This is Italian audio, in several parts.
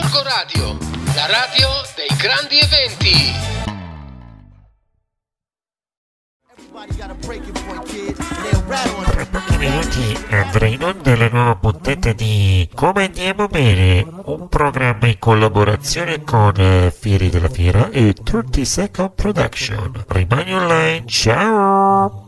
Gorgo Radio, la radio dei grandi eventi. Tra pochi minuti andrà in onda la nuova puntata di Come andiamo bene, un programma in collaborazione con eh, Fieri della Fiera e 30 Second Production. Rimani online, ciao!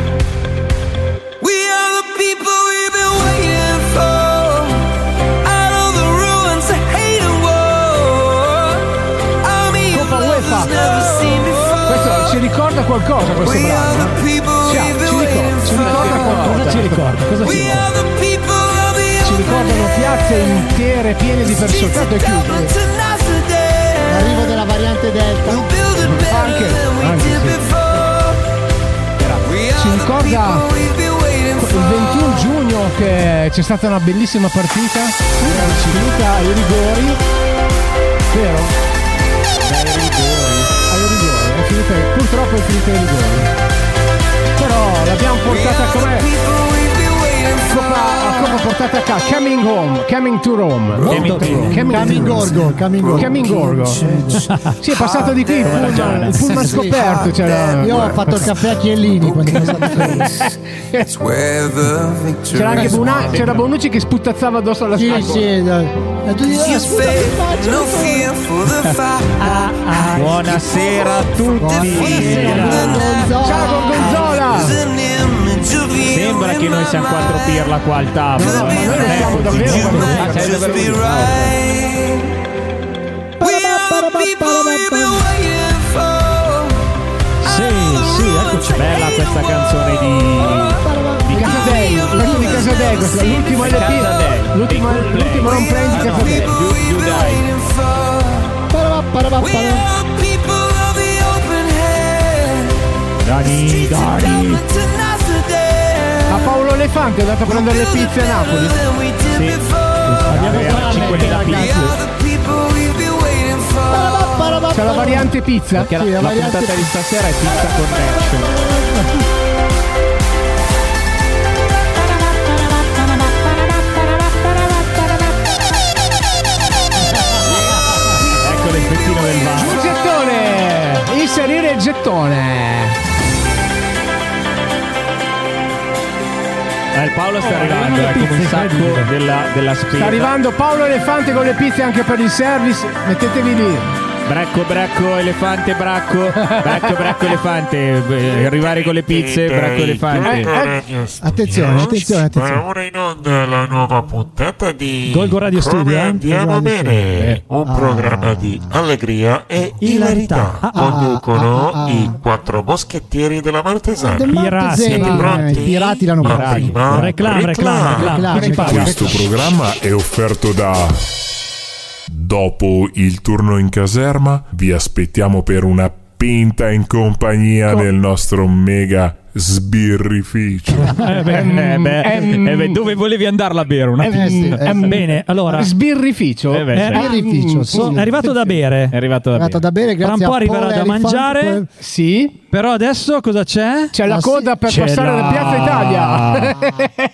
Qualcosa questo We are brano? the people Ci, ricorda, ci ricorda qualcosa? Cosa ci ricorda? Cosa ci We ricorda? are the people of the Ci ricordano piazze intere piene di persone, streets state of Dublin chiuse. to Amsterdam. L'arrivo della variante Delta. Anche, anche, sì. Ci are the ricorda Il for. 21 giugno che c'è stata una bellissima partita, è finita ai rigori, vero? Finita, purtroppo è finita ai rigori. Però l'abbiamo We portata are the come people we've been waiting for. Coppa, portata a casa, coming home, coming to Rome. Coming to Rome. Coming. Gorgo, Coming Gorgo. Coming Gorgo. Sì, è passato di qui il pullman, il pullman scoperto. C'era, Io ho fatto il caffè a Chiellini quando sono stato qui. C'era anche won. c'era Bonucci che sputazzava addosso alla Sì, scatola. sì, Buonasera a tutti. Ciao an image of you Sembra che noi siamo quattro pirla qua al tavolo. No, ma eh. noi Non è siamo così. davvero quattro pirla. Sì, sì, eccoci. Bella questa canzone di... Questo di Casadei, questo è l'ultimo LP, l'ultimo, l'ultimo non prendi. Casadei. People You- we've you been die. waiting for. Parabà, parabà, We parabà. are the people of the open hand. Dani, Dani. A Paolo Elefante è andato a prendere le pizze a Napoli. Sì. Abbiamo qua 5.000 ragazzi. We pizze. are the people we've been waiting for. Parabà, parabà, C'è la variante pizza. Perché la, Sì, la la variante- puntata di stasera è Pizza Connection. Gettone. Eh, Paolo sta arrivando, è come un sacco della, della spesa. Sta arrivando Paolo Elefante con le pizze anche per il service. Mettetevi lì. Bracco, bracco, elefante, bracco. Bracco, bracco, elefante. Eh, Arrivare con le pizze, bracco, elefante. Gorgo Radio Attenzione, Studios. attenzione, attenzione. Va ora in onda la nuova puntata di Golgo Radio Come Studio, eh? andiamo Radio bene, un Ah. programma di allegria e Hilarità. hilarità. Ah, ah, Conducono ah, ah, ah. i quattro moschettieri della Martesana. Pirati. Martesana. Siete Eh, pronti? I pirati l'hanno prima, Reclam, reclam, reclam. Questo programma è offerto da. Dopo il turno in caserma, vi aspettiamo per una pinta in compagnia del nostro mega sbirrificio. Eh beh, eh beh, Ehm, eh beh, dove volevi andarla a bere? Una Eh, sì, eh, sì. Bene, allora. Sbirrificio. Eh beh, È sì. birrificio, sì. È arrivato da bere. È arrivato da È arrivato bere. da bere, Tra grazie un po' a arriverà da mangiare. poi- Sì. Però adesso cosa c'è? C'è la Ah, coda sì. per C'è passare la- da Piazza Italia.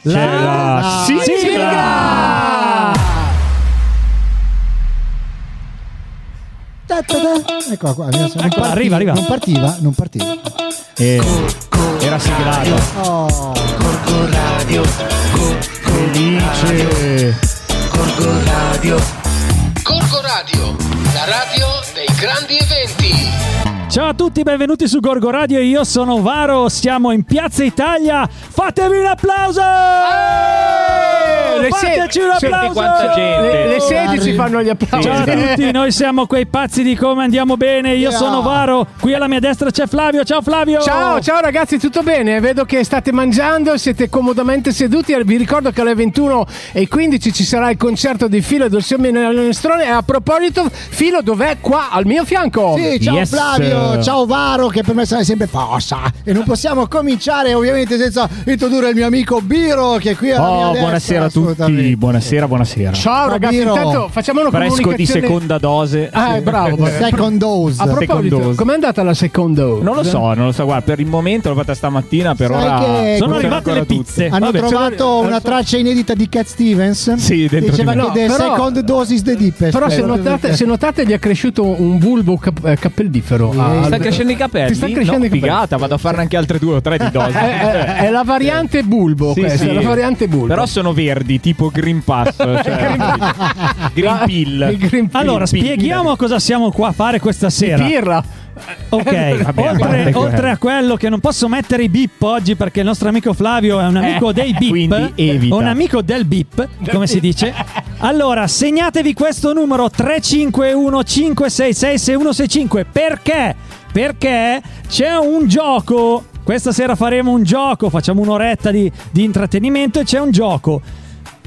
C'è la sigla! Ta ta ta. Eccola qua, non partiva, arriva, arriva. Non partiva, non partiva. Eh, era siglato. Oh, Gorgo Radio. Felice. Radio. Gorgo Radio, la radio dei grandi eventi. Ciao a tutti, benvenuti su Gorgo Radio. Io sono Varo, siamo in Piazza Italia. Fatevi un applauso! Se- Fateci un senti applauso! quanta gente. Le, le 16 fanno gli applausi. Ciao a tutti, noi siamo quei pazzi di come andiamo bene. Io Yeah. sono Varo, qui alla mia destra c'è Flavio. Ciao Flavio! Ciao, ciao ragazzi, tutto bene? Vedo che state mangiando, siete comodamente seduti. Vi ricordo che alle 21 e 15 ci sarà il concerto di Filo del Minestrone. E a proposito, Filo dov'è? Qua al mio fianco. Sì, ciao Yes. Flavio, ciao Varo che per me sarà sempre fossa e non possiamo cominciare ovviamente senza introdurre il mio amico Biro che è qui alla mia Oh, destra, buonasera a tutti. Buonasera, buonasera. Ciao ragazzi, Biro. intanto facciamo una Fresco di seconda dose. Ah, è bravo. Second dose. A proposito, com'è andata la secondo? Non lo so, non lo so. Guarda, per il momento l'ho fatta stamattina, per Sai ora. Sono arrivate le pizze. Hanno Vabbè, trovato sono- una traccia inedita di Cat Stevens. Sì, dentro Diceva che No, the però- second dose is the deepest. Però se notate, se notate gli è cresciuto un bulbo cap- eh, cappellifero. Sì. Ah, Ti sta crescendo i capelli? Ti sta crescendo no, i capelli. Figata, vado a farne anche altre due o tre di dosi. È, è- è la variante bulbo Sì, questa, sì. è la variante bulbo. Però sono verdi, tipo Green Pass. Cioè, green Pill. Il green pill. Allora, spieghiamo cosa siamo qua a fare questa sera. Pirla. Ok, Vabbè, oltre, oltre a quello che non posso mettere i bip oggi perché il nostro amico Flavio è un amico Eh, dei bip, quindi evita. un amico del bip, come si dice. Allora, segnatevi questo numero 351 566 6165 perché? Perché c'è un gioco. Questa sera faremo un gioco, facciamo un'oretta di, di intrattenimento e c'è un gioco.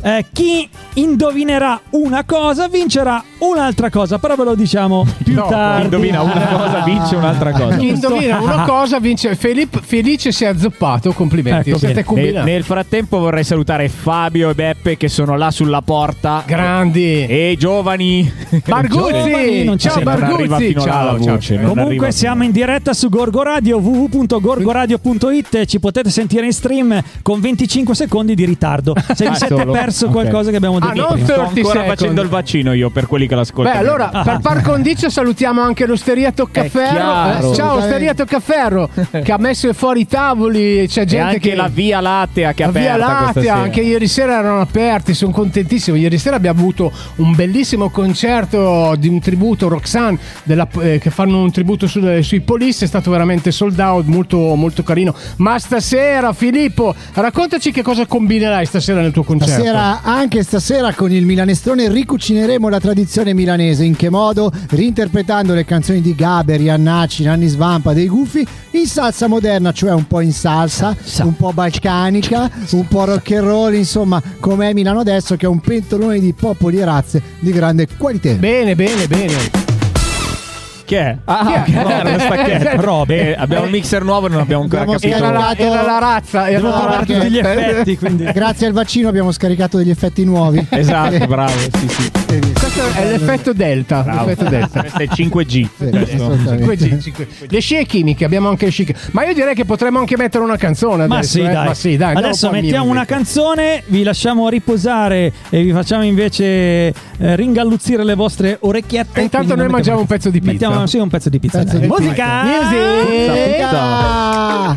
Eh, chi indovinerà una cosa vincerà un'altra cosa, però ve lo diciamo più No, tardi. Indovina una cosa, vince un'altra cosa. Chi indovina una cosa vince. Filippo Felice si è azzoppato. Complimenti. Ecco. Nel, nel frattempo vorrei salutare Fabio e Beppe che sono là sulla porta. Grandi. E giovani. Giovani, Barguzzi. Ciao Barguzzi. Ciao, voce, Comunque siamo in diretta su Gorgo Radio www.gorgoradio.it ci potete sentire in stream con 25 secondi di ritardo se vi Ah, siete solo? Perso Ok. qualcosa che abbiamo Ah, detto non prima. Sto 30 ancora second. facendo il vaccino io per quelli che l'ascoltano. Beh, allora, per par condicio salutiamo anche l'Osteria Toccaferro. Eh, ciao, Osteria Toccaferro, che ha messo fuori i tavoli. C'è e gente anche che. la Via Lattea che è La Via Lattea, anche ieri sera erano aperti, sono contentissimo. Ieri sera abbiamo avuto un bellissimo concerto di un tributo, Roxanne, della- eh, che fanno un tributo su- sui Police, è stato veramente sold out, molto, molto carino. Ma stasera, Filippo, raccontaci che cosa combinerai stasera nel tuo concerto. Stasera, anche stasera con il Milanestrone ricucineremo la tradizione milanese. In che modo? Reinterpretando le canzoni di Gaber, Iannacci, Nanni Svampa, dei Gufi in salsa moderna, cioè un po' in salsa, un po' balcanica, un po' rock and roll, insomma, com'è Milano adesso che è un pentolone di popoli e razze di grande qualità. Bene, bene, bene. Chi è? Ah, Chi è? ok, era lo stacchetto. Robe. Eh, abbiamo un mixer nuovo e non abbiamo ancora Abbiamo capito. Era la, era la razza. Era Devo la trovare perché- tutti gli effetti, quindi Grazie al vaccino abbiamo scaricato degli effetti nuovi. Esatto, bravo. Sì, sì. Questo è l'effetto delta. Bravo. l'effetto delta. Questo è 5G. Sì, Questo. assolutamente. 5G, 5G. Le scie chimiche, abbiamo anche le scie chimiche. Ma io direi che potremmo anche mettere una canzone Ma adesso. sì, eh. dai. Ma sì, dai, Adesso mettiamo una canzone, vi lasciamo riposare e vi facciamo invece eh, ringalluzzire le vostre orecchiette. E intanto noi mangiamo un pezzo di pizza. Mettiamo sì, un pezzo di pizza. Pezzo di Musica! Music! Ah!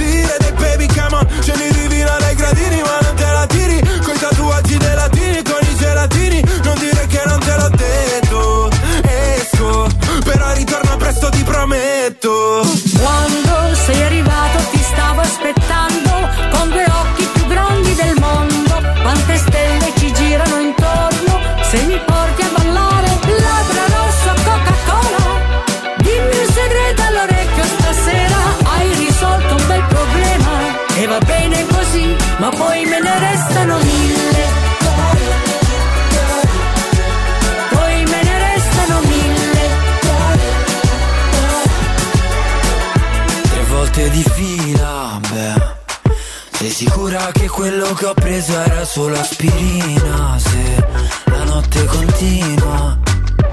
Dei baby come on, scendi divina dai gradini Ma non te la tiri, coi tatuaggi dei latini Con i gelatini, non dire che non te l'ho detto. Esco, però ritorno presto ti prometto. Quando quello che ho preso era solo aspirina? Se la notte continua.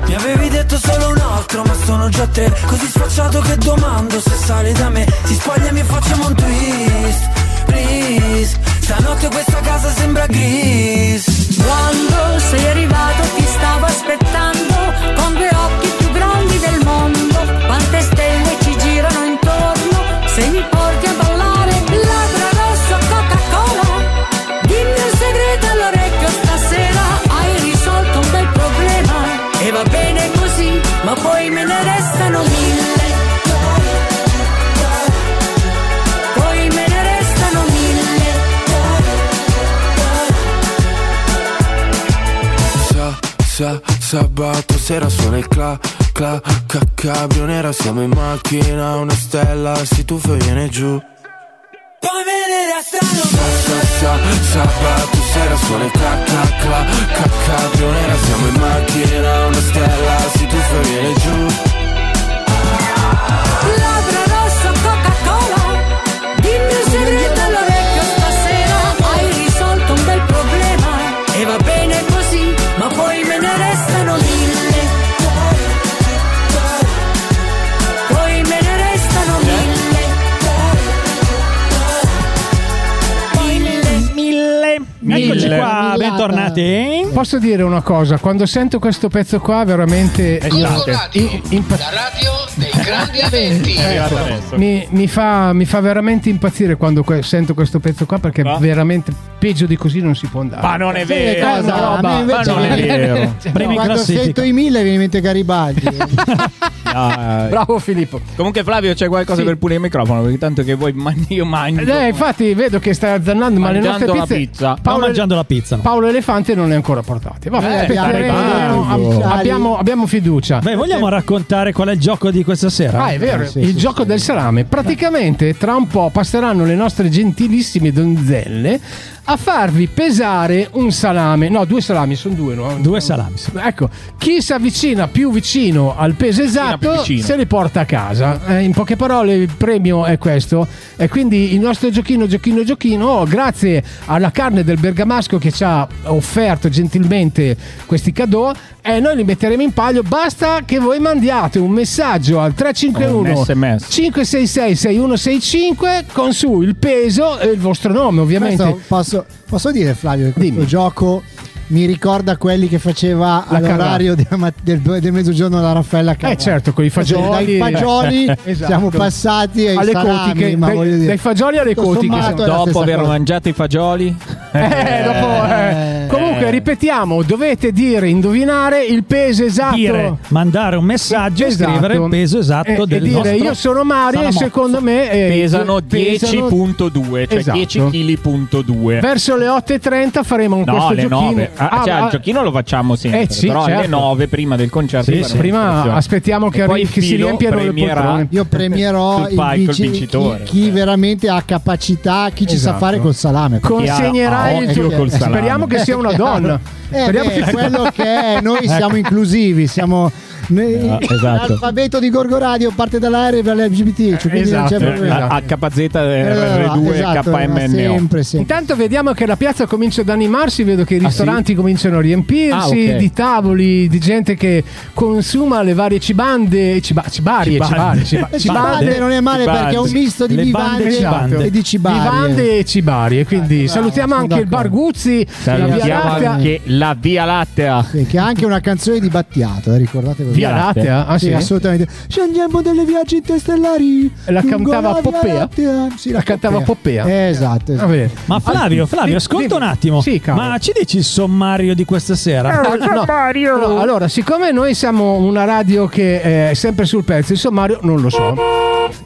Mi avevi detto solo un altro, ma sono già tre. Così sfacciato che domando se sale da me. Si spoglia e mi facciamo un twist. Please, stanotte questa casa sembra gris. Quando sei arrivato ti stavo aspettando con due occhi Sa, sa, sabato sera suona il cla, cla, ca, cabrio nera Siamo in macchina, una stella si tuffa e viene giù. Poi me ne restano Sa, sa, sa, sabato sera suona il cla, cla, cla, ca, cabrio nera Siamo in macchina, una stella si tuffa e viene giù. Labbra rosso Coca-Cola qua, bentornati. Posso dire una cosa? Quando sento questo pezzo qua, veramente. Gorgo Radio, la radio dei grandi eventi. mi, mi fa, mi fa veramente impazzire quando que- sento questo pezzo qua perché Ma? veramente peggio di così non si può andare. Ma non è vero. cosa? una roba- A me invece- Ma non è vero. Prima in Quando classifica. sento i mille viene in mente Garibaldi. Dai. Bravo Filippo. Comunque Flavio c'è qualcosa Sì. per pulire il microfono perché tanto che vuoi man- io mangio. Eh, infatti vedo che stai azzannando, ma le nostre la pizze. pizza. Paolo, mangiando la pizza. no? Paolo Elefante non le ha ancora portate. Vabbè, Eh, abbiamo, abbiamo fiducia. Beh, vogliamo raccontare qual è il gioco di questa sera? Ah, è vero, Sì, il sì, gioco sì. del salame. Praticamente tra un po' passeranno le nostre gentilissime donzelle a farvi pesare un salame. No, due salami, sono due, no? Due salami. Ecco, chi si avvicina più vicino al peso esatto se li porta a casa. Eh, in poche parole il premio è questo. E quindi il nostro giochino, giochino, giochino, grazie alla carne del bergamasco che ci ha offerto gentilmente questi cadeau, e noi li metteremo in palio. Basta che voi mandiate un messaggio al 351 Un SMS. 566 6165 con su il peso e il vostro nome, ovviamente. Questo posso, posso dire Flavio che questo Dimmi. gioco mi ricorda quelli che faceva La all'orario mat- del, del mezzogiorno la Raffaella Carrà. Eh certo, con i fagioli. Dai fagioli Esatto. siamo passati ai alle salami, cotiche, ma dai, dire, dai fagioli alle tutto cotiche. Dopo aver cosa. mangiato i fagioli. Eh, dopo, eh. Comunque, ripetiamo: dovete dire, indovinare il peso esatto. Dire, mandare un messaggio e Esatto. scrivere il peso esatto E- e del dire nostro io sono Mario e secondo me eh, Pesano pesano- 10.2, cioè Esatto. 10 kg.2. Verso le 8.30 faremo No, questo giochino. 9. Ah, Ah, cioè, ah, il giochino lo facciamo sempre. Eh, sì, però alle certo. 9 prima del concerto. Sì, sì. prima aspettiamo che, arri- che si riempiano le poltrone. Io premierò Sul il palco il vinci- vincitore. chi, chi veramente ha capacità, chi ci sa Esatto. fare col salame. Consegnerai il tuo. col salame. Speriamo che sia una donna. Eh, Speriamo beh, che quello che è, noi siamo inclusivi, siamo noi- Ah, esatto. l'alfabeto di Gorgo Radio parte dalla R e cioè, quindi non c'è Esatto, esatto. Eh, R2, esatto, KMNO. sempre, sempre. Intanto vediamo che la piazza comincia ad animarsi, vedo che i Ah, ristoranti cominciano a riempirsi Ah, ok. di tavoli, di gente che consuma le varie cibande, ciba, cibarie, Cibande. cibarie, ciba- Eh, Cibande non è male Cibande. perché è un misto di Le vivande bande cibande. e di cibarie. Vivande e cibarie, quindi Eh, salutiamo sono anche il Bar d'accordo. Guzzi, la Via Salutiamo Lattea. anche la Via Lattea. Sì, che ha anche una canzone di Battiato, eh, ricordate così? Via Lattea? Ah, Sì, sì? assolutamente. Scendiamo delle viaggi interstellari. La cantava la Poppea? Lattea. Sì, La cantava Poppea? Eh, esatto. esatto. Vabbè. Ma Flavio, Ah, Flavio, ascolta un attimo. Sì. Ma ci dici il sommario di questa sera? No, no, allora, siccome noi siamo una radio che è sempre sul pezzo, il sommario non lo so.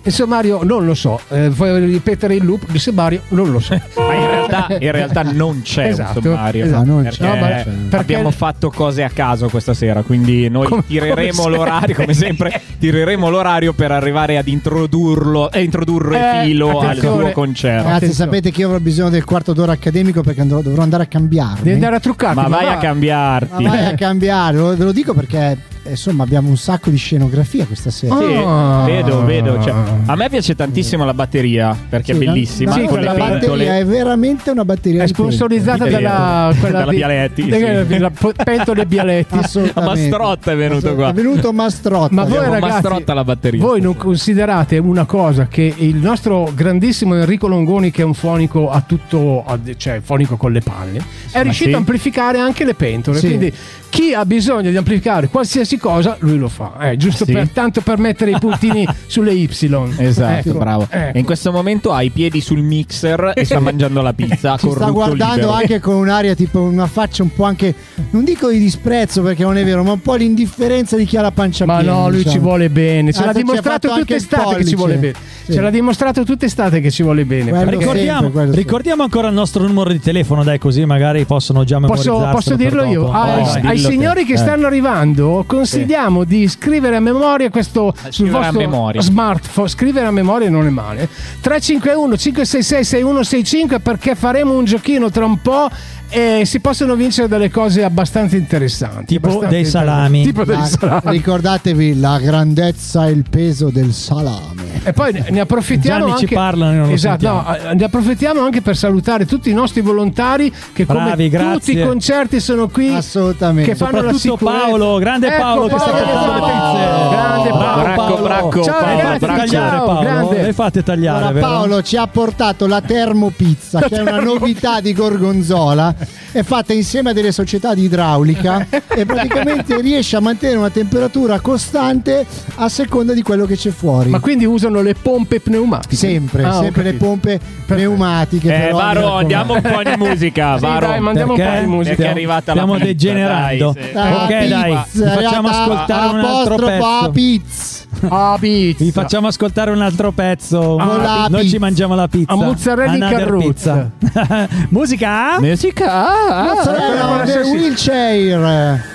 Il sommario non lo so. Eh, vuoi ripetere il loop? Il sommario non lo so. Ma in realtà, in realtà non c'è Esatto, un sommario. esatto. non perché. No, ma- perché- abbiamo fatto cose a caso questa sera. Quindi noi Come- tireremo come l'orario, come sempre, tireremo l'orario per arrivare ad introdurlo e introdurre Eh, filo al suo concerto. Ragazzi, Attenzione. sapete che io avrò bisogno del quarto d'ora accademico perché andrò- dovrò andare a cambiarmi. Devi andare a truccarti. Ma vai a Ma cambiarti. vai a cambiare, ve lo dico perché eh, insomma abbiamo un sacco di scenografia questa sera. Sì, Ah. vedo, vedo. cioè, a me piace tantissimo la batteria perché Sì, è bellissima. la- Sì, con la pentole. batteria è veramente una batteria È sponsorizzata dalla, dalla di- Bialetti, sì. po- Pentole Bialetti. Assolutamente. Mastrotta è venuto qua. È venuto Mastrotta. Ma voi Abbiamo ragazzi, Mastrotta la batteria. voi non considerate una cosa che il nostro grandissimo Enrico Longoni, che è un fonico a tutto, cioè fonico con le palle, è riuscito sì? a amplificare anche le pentole. Sì. Quindi chi ha bisogno di amplificare qualsiasi cosa, lui lo fa. Eh, giusto Sì. per, tanto per mettere i puntini sulle Y. Esatto, Ecco, bravo. ecco. E in questo momento ha i piedi sul mixer e sta mangiando la pizza Ci sta guardando libero. anche con un'aria tipo una faccia un po' anche non dico di disprezzo perché non è vero ma un po' l'indifferenza di chi ha la pancia Ma piena no, lui diciamo. ci vuole bene. Ce Ah, l'ha ci ha dimostrato tutta estate che ci vuole bene. Sì. Ce l'ha dimostrato tutta estate che ci vuole bene. Quello Ricordiamo, sempre, ricordiamo ancora il nostro numero di telefono, dai, così magari possono già Posso, memorizzarlo posso dirlo io? dopo. Ai, Signori che Eh. stanno arrivando, consigliamo di scrivere a memoria questo sul scrivere a vostro memoria. smartphone. Scrivere a memoria non è male. 351 566 6165 perché faremo un giochino tra un po'. E si possono vincere delle cose abbastanza interessanti. Tipo abbastanza dei salami. Tipo dei La- salami. ricordatevi la grandezza e il peso del salame E poi ne- approfittiamo Gianni ci anche parlano e non lo esatto, no, eh, ne approfittiamo anche per salutare tutti i nostri volontari che come Bravi, tutti grazie. i concerti sono qui assolutamente che fanno la Soprattutto. Paolo, grande Ecco, Paolo che sta Paolo, le pizze. Grande Paolo. Bracco, bracco, Ciao Paolo, ragazzi, bracco. tagliare Paolo, grande. le fate tagliare, Allora? Paolo ci ha portato la termopizza che è una novità di Gorgonzola è fatta insieme a delle società di idraulica e praticamente riesce a mantenere una temperatura costante a seconda di quello che c'è fuori Ma quindi usano le pompe pneumatiche? sempre, Ah, sempre le pompe pneumatiche Eh, Varo, andiamo un po' di musica. Sì, Varo. dai, mandiamo un po' di musica. Perché è arrivata la Stiamo pizza, degenerando. dai, sì. La Ok, dai, pizza, vi facciamo ascoltare un altro pezzo. pizza Ah, pizza. Vi facciamo ascoltare un altro pezzo. Ah, la Noi pizza. ci mangiamo la pizza. A mozzarella in Another carrozza. pizza. Musica? Musica. Ah, Mozzarella sì, the sì. wheelchair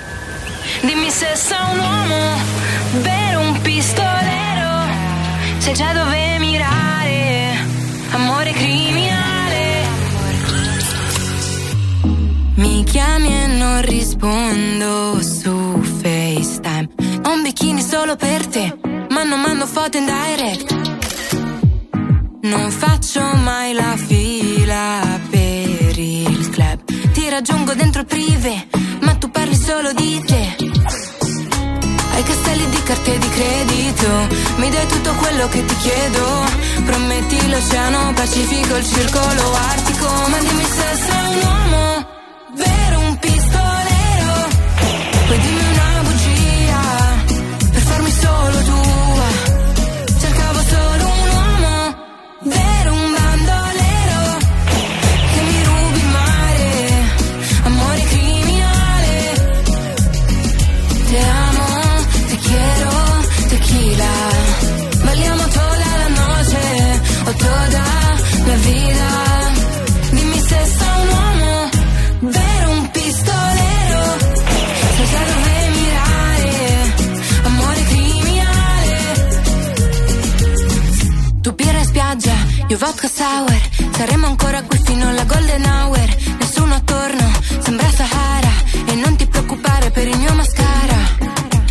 Dimmi se sei un uomo vero un pistolero, sai già dove mirare, amore criminale. Mi chiami e non rispondo su FaceTime. Ho un bikini solo per te, ma non mando foto in direct. Non faccio mai la fila raggiungo dentro il privé, ma tu parli solo di te. Hai castelli di carte di credito, mi dai tutto quello che ti chiedo. Prometti l'oceano Pacifico, il circolo artico, ma dimmi se sei un uomo, vero un pistolero. Poi dimmi sour Saremo ancora qui fino alla golden hour. Nessuno attorno, sembra Sahara. E non ti preoccupare per il mio mascara.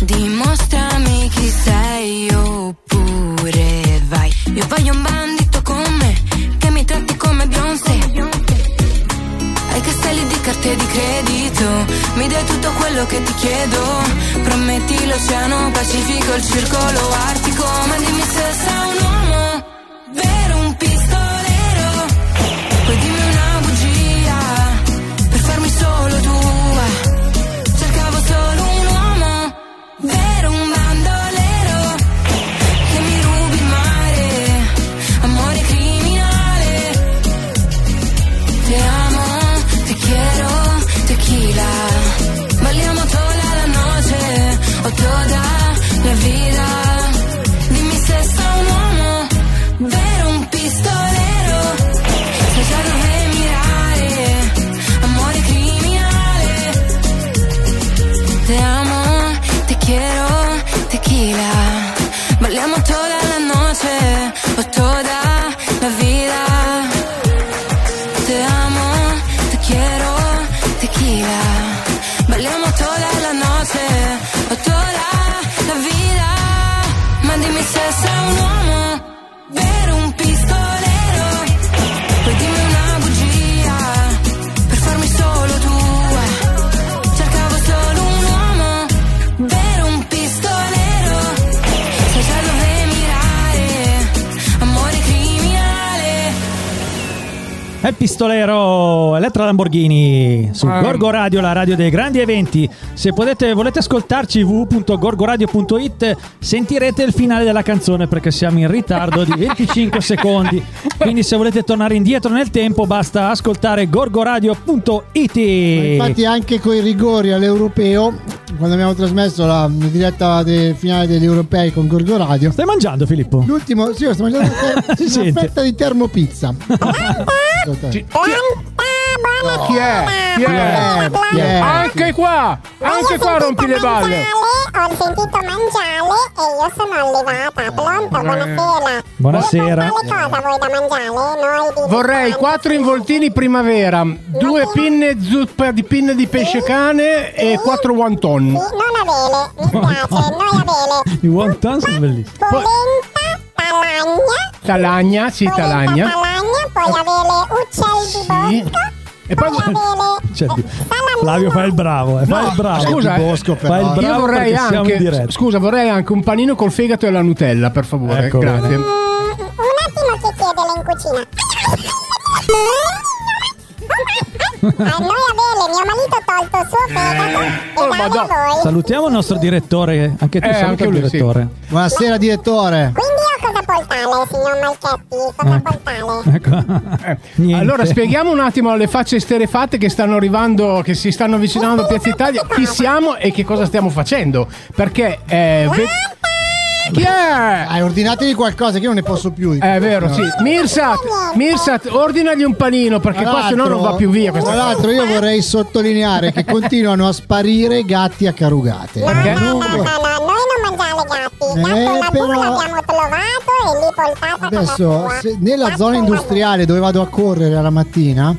Dimostrami chi sei oppure vai. Io voglio un bandito con me Che mi tratti come Beyoncé. Hai castelli di carte di credito, mi dai tutto quello che ti chiedo. Prometti l'oceano Pacifico, il circolo artico, ma dimmi se sei un uomo, È il pistolero Elettra Lamborghini su Ah. Gorgo Radio, la radio dei grandi eventi. Se potete, volete ascoltarci www.gorgoradio.it sentirete il finale della canzone perché siamo in ritardo di 25 secondi. Quindi se volete tornare indietro nel tempo basta ascoltare gorgoradio.it. Infatti anche con i rigori all'europeo, quando abbiamo trasmesso la diretta del finale degli europei con Gorgo Radio, Stai mangiando Filippo? l'ultimo, sì, io sto mangiando una, fetta di termopizza. Chi è? Chi è? Chi è? Anche qua! Anche qua rompi le balle! Ho sentito mangiare e io sono arrivata. Pronto? Buonasera. Buonasera. Quale cosa vuoi da mangiare? Vorrei quattro involtini primavera, due pinne zuppa di pinne di pesce cane e quattro wonton. Non a vele, mi piace, noi a vele. I wonton sono bellissimi. Polenta, talagna, Talagna, sì, talagna. talagna, poi avere uccelli di bosco, E poi Cioè, Flavio fa il bravo, eh, fa il bravo. scusa, eh, Bosco, però. fa il bravo io vorrei anche scusa, vorrei anche un panino col fegato e la Nutella, per favore. Ecco, Grazie. Mm, un attimo che chiedele in cucina. A noi a vele, mio marito ha tolto il suo fegato Oh, e dai a voi. Salutiamo il nostro direttore, anche tu Eh, saluta anche il lui, sì. direttore. Buonasera direttore. Quindi portare, signor Malchetti? Cosa portare? Ecco. Eh. Allora spieghiamo un attimo alle facce sterefatte che stanno arrivando, che si stanno avvicinando a Piazza Italia, chi siamo e che cosa stiamo facendo. Perché eh, ve- chi è? Hai ordinatevi qualcosa che io non ne posso più. di È vero, sì. Mirsat, Mirsat, ordinagli un panino perché Tra qua se no non va più via questa Tra l'altro io vorrei sottolineare che continuano a sparire gatti a carugate. Perché? No, no, no, noi non mangiamo i gatti. Eh, Gatto la però- l'abbiamo trovato e lì portato a casa Adesso se- nella Gatto zona industriale dove vado a correre alla mattina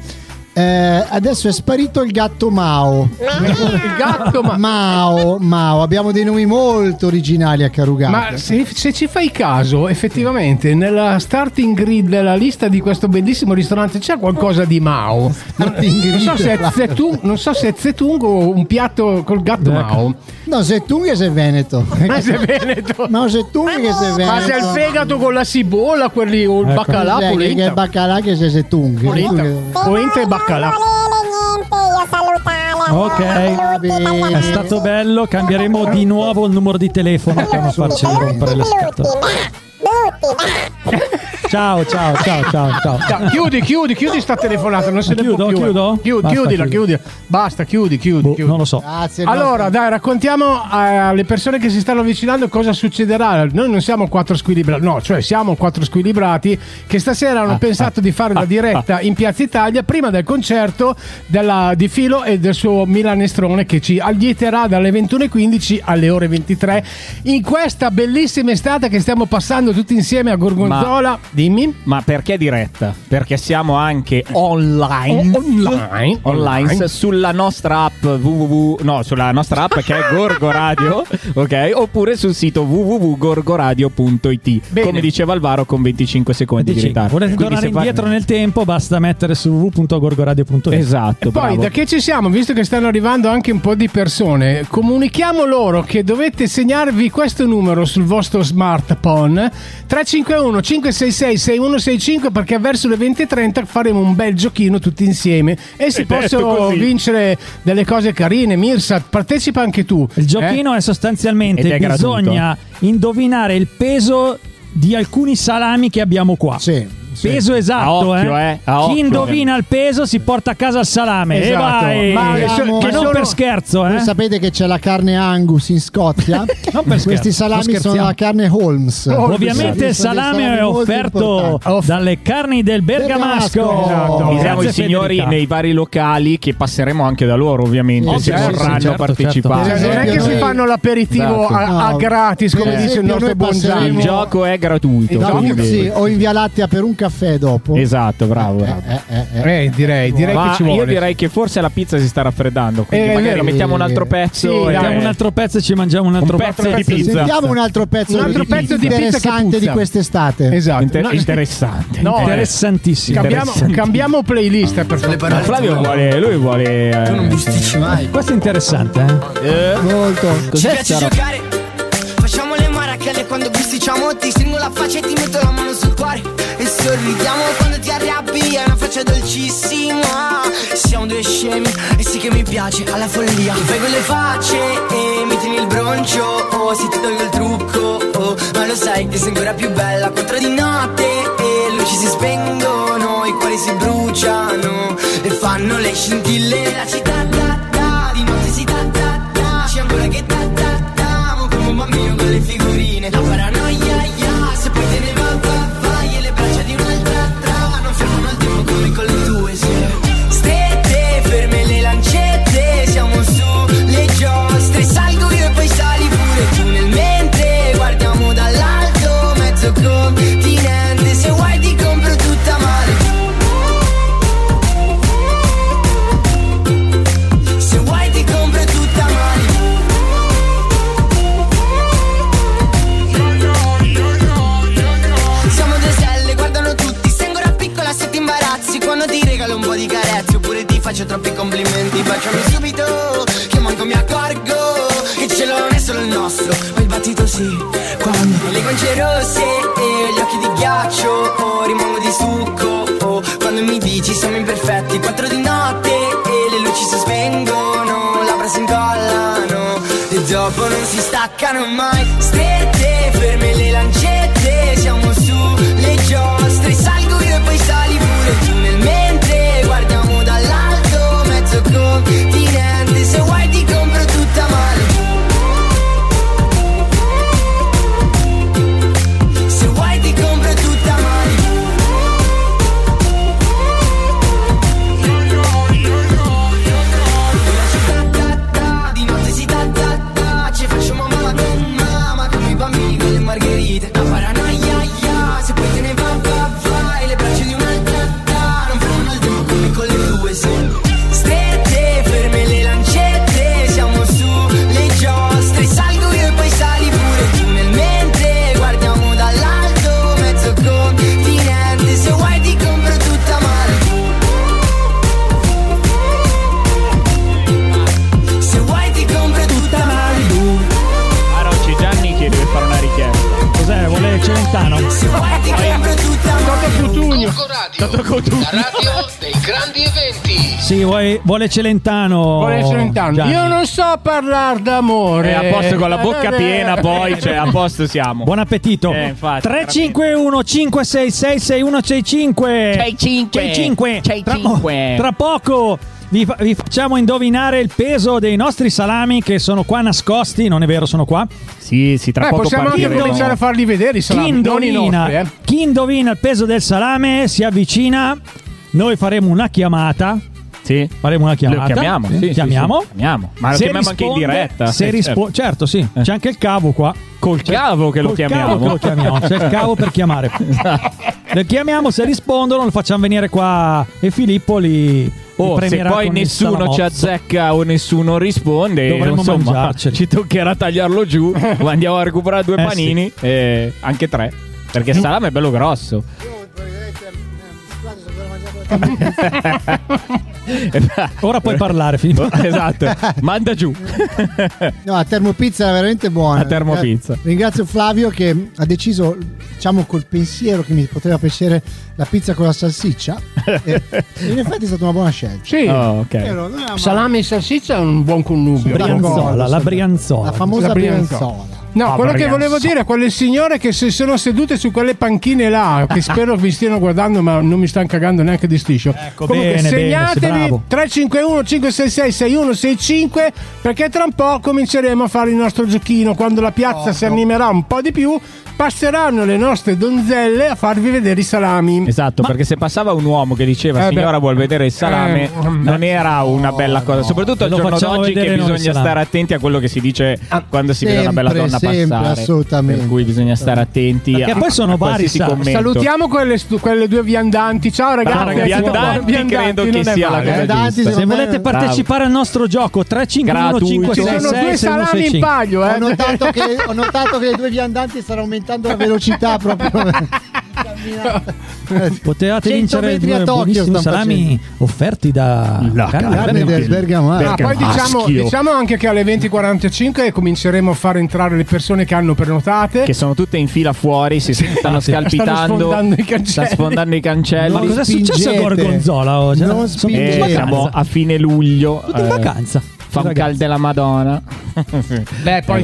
eh, adesso è sparito il gatto Mao. Il gatto, ma, Mao, Mao, abbiamo dei nomi molto originali a Carugate. ma se, se ci fai caso, effettivamente nella starting grid della lista di questo bellissimo ristorante c'è qualcosa di Mao. Non, non so se è zetung, non so se è zetung o un piatto col gatto Ecco. Mao. No, se tu che sei veneto. Ma se è veneto. No, se tu che sei veneto. Ma se è il fegato con la cibolla, quelli o il Ecco. baccalà, Cos'è che- che è polenta. baccalà che sei se tu. Polenta, polenta e Non baccalà. volere niente, io salutare. Ok. È stato bello, cambieremo di nuovo il numero di telefono per non farci rompere le scatole. Ciao, ciao, ciao, ciao, ciao. Chiudi, chiudi, chiudi sta telefonata, non se ne Chiudo, può più. eh. chiudo? Chiudi, Basta, chiudila, chiudi. Basta, chiudi, chiudi, Boh, chiudi. non lo so. Grazie. Allora, dai, raccontiamo alle persone che si stanno avvicinando cosa succederà. Noi non siamo quattro squilibrati, no, cioè siamo quattro squilibrati che stasera hanno pensato di fare la diretta in Piazza Italia prima del concerto della- di Filo e del suo Milanestrone che ci allieterà dalle 21.15 alle ore 23 in questa bellissima estate che stiamo passando tutti insieme a Gorgonzola. Dimmi. Ma perché diretta? Perché siamo anche online. Online. Online sulla nostra app www no sulla nostra app che è Gorgo Radio ok oppure sul sito www.gorgoradio.it Bene. come diceva Alvaro con 25 secondi di 25. ritardo Volete Quindi tornare indietro nel tempo? Basta mettere su www.gorgoradio.it. esatto E poi bravo. da che ci siamo, visto che stanno arrivando anche un po' di persone, comunichiamo loro che dovete segnarvi questo numero sul vostro smartphone 351 566 6165 perché verso le 20.30 faremo un bel giochino tutti insieme e si È detto possono vincere delle cose carine. Mirsat, partecipa anche tu. Il giochino è sostanzialmente è gratuito. bisogna indovinare il peso di alcuni salami che abbiamo qua. Sì. Peso esatto, A occhio, eh. eh, a Chi occhio. indovina il peso si porta a casa il salame. Esatto. E vai! Ma che non sono- per scherzo, Voi eh. sapete che c'è la carne Angus in Scozia? Non per Questi scherzo, salami non sono scherziamo. la carne Holmes. Ovviamente il Sono dei salame salami è molto offerto importanti. dalle carni del Bergamasco. Bergamasco, esatto. I signori Federica. nei vari locali che passeremo anche da loro ovviamente Oh, se certo, vorranno certo, partecipare certo. Cioè, non è che si fanno l'aperitivo Esatto. a, a No. gratis, come Per dice il esempio, nostro noi passeremo- il gioco è gratuito gioco- quindi- Sì, o in via Lattea per un caffè dopo. Esatto, bravo, bravo. Eh, eh, eh. Eh, direi, direi Ma che ci io vuole. direi che forse la pizza si sta raffreddando. Quindi Eh, magari mettiamo un altro pezzo. Sì, e-. Mettiamo un altro pezzo e ci mangiamo un altro Un pezzo di pizza. Sentiamo un altro pezzo, Un altro di, pezzo di pizza che interessante di quest'estate. Esatto. Inter- No, interessante. No, eh. Interessantissimo. cambiamo, cambiamo playlist per favore. Flavio vuole, lui vuole. eh, Non bisticci mai. Questo è interessante, eh? Molto. Ci Cos'è piace sta roba? giocare. Facciamo le marachelle quando bisticciamo Ti stringo la faccia e ti metto la mano sul cuore sorridiamo quando ti arrabbi Hai una faccia dolcissima. Siamo due scemi e sì che mi piace alla follia. Fai quelle facce e mi tieni il broncio Oh, se ti tolgo il trucco oh, Ma lo sai che sei ancora più bella. Quattro di notte e luci si spengono I cuori si bruciano E fanno le scintille. Nella città ti imbarazzi Quando ti regalo un po' di carezze Oppure ti faccio troppi complimenti. Baciami subito, che manco mi accorgo Che cielo non è solo il nostro. Ma il battito sì Quando le guance rosse e gli occhi di ghiaccio oh, Rimango di succo oh, Quando mi dici siamo imperfetti. Quattro di notte e le luci si spengono Labbra si incollano E dopo non si staccano mai. Strette, la radio dei grandi eventi. Sì, vuoi- vuole Celentano. Vuole essere intanto. Gianni. Io non so parlare d'amore. È a posto con la bocca Eh, piena, eh, poi, cioè, a posto siamo. Buon appetito. Eh, infatti, 351 566 6165 C'hai cinque. C'hai cinque. C'hai Tra, cinque. tra poco vi, fa- vi facciamo indovinare il peso dei nostri salami che sono qua nascosti. Non è vero, sono qua. Sì, sì, tra Beh, poco possiamo anche cominciare a farli vedere i Chi salami, non i indovina, nostri, eh. chi indovina il peso del salame si avvicina. Noi faremo una chiamata. Sì. Faremo una chiamata. Lo chiamiamo, sì, sì, chiamiamo. sì, chiamiamo. Ma lo Se chiamiamo anche in risponde- diretta. Se Eh, rispo- certo. certo, sì. C'è anche il cavo qua. Col cavo che lo Col chiamiamo. cavo che lo chiamiamo. C'è il cavo per chiamare. Lo chiamiamo, se rispondono, lo facciamo venire qua e Filippo li. Oh, se poi nessuno ci azzecca o nessuno risponde, Dovremmo insomma, mangiarceli. ci toccherà tagliarlo giù. andiamo a recuperare due Eh, panini, e anche tre. Perché il salame è bello grosso. Ora puoi parlare, Filippo. esatto, manda giù. No, la termopizza era veramente buona. La termopizza. Ringrazio Flavio che ha deciso, diciamo col pensiero che mi poteva piacere la pizza con la salsiccia. e in effetti è stata una buona scelta. Sì. Oh, ok. Vero, non era male. Salame e salsiccia è un buon connubio. Brianzola, la Brianzola. La famosa La Brianzola. Brianzola. No, Ah, quello che volevo dire a quelle signore che si sono sedute su quelle panchine là, che spero vi stiano guardando, ma non mi stanno cagando neanche di striscio. Ecco, Comunque, bene, bene, segnatevi bravo. 351 566 6165 perché tra un po' cominceremo a fare il nostro giochino. Quando la piazza si animerà un po' di più, passeranno le nostre donzelle a farvi vedere i salami. Esatto, perché se passava un uomo che diceva Eh, signora beh. vuol vedere il salame, Eh, non era una bella cosa. Soprattutto al giorno facciamo d'oggi che bisogna stare attenti a quello che si dice quando si vede una bella Sempre, donna sempre, passare. assolutamente. Per cui bisogna stare attenti. Perché a- poi sono a vari. Salutiamo quelle, stu- quelle due viandanti. Ciao ragazzi. Bravo, viandanti credo che sia la male. cosa Viandanti Se volete Bravo. partecipare al nostro gioco 351 Gratuito. Ci sono due salami in paglio, eh. Ho notato, che, ho notato che le due viandanti stanno aumentando la velocità proprio. Potevate 100 vincere metri due a Tokyo buonissimi stanno salami offerti da La Carne Bergamo. del Bergamasco. Ah, poi diciamo, diciamo anche che alle 20.45 cominceremo a far entrare le persone che hanno prenotate. Che sono tutte in fila fuori, si stanno scalpitando, Stanno sfondando i cancelli. sta sfondando i cancelli. Ma cosa è successo a. Gorgonzola oggi? Non Eh, spingete. siamo a fine luglio. tutti in eh, vacanza. Fa un caldo della Madonna. Beh, poi.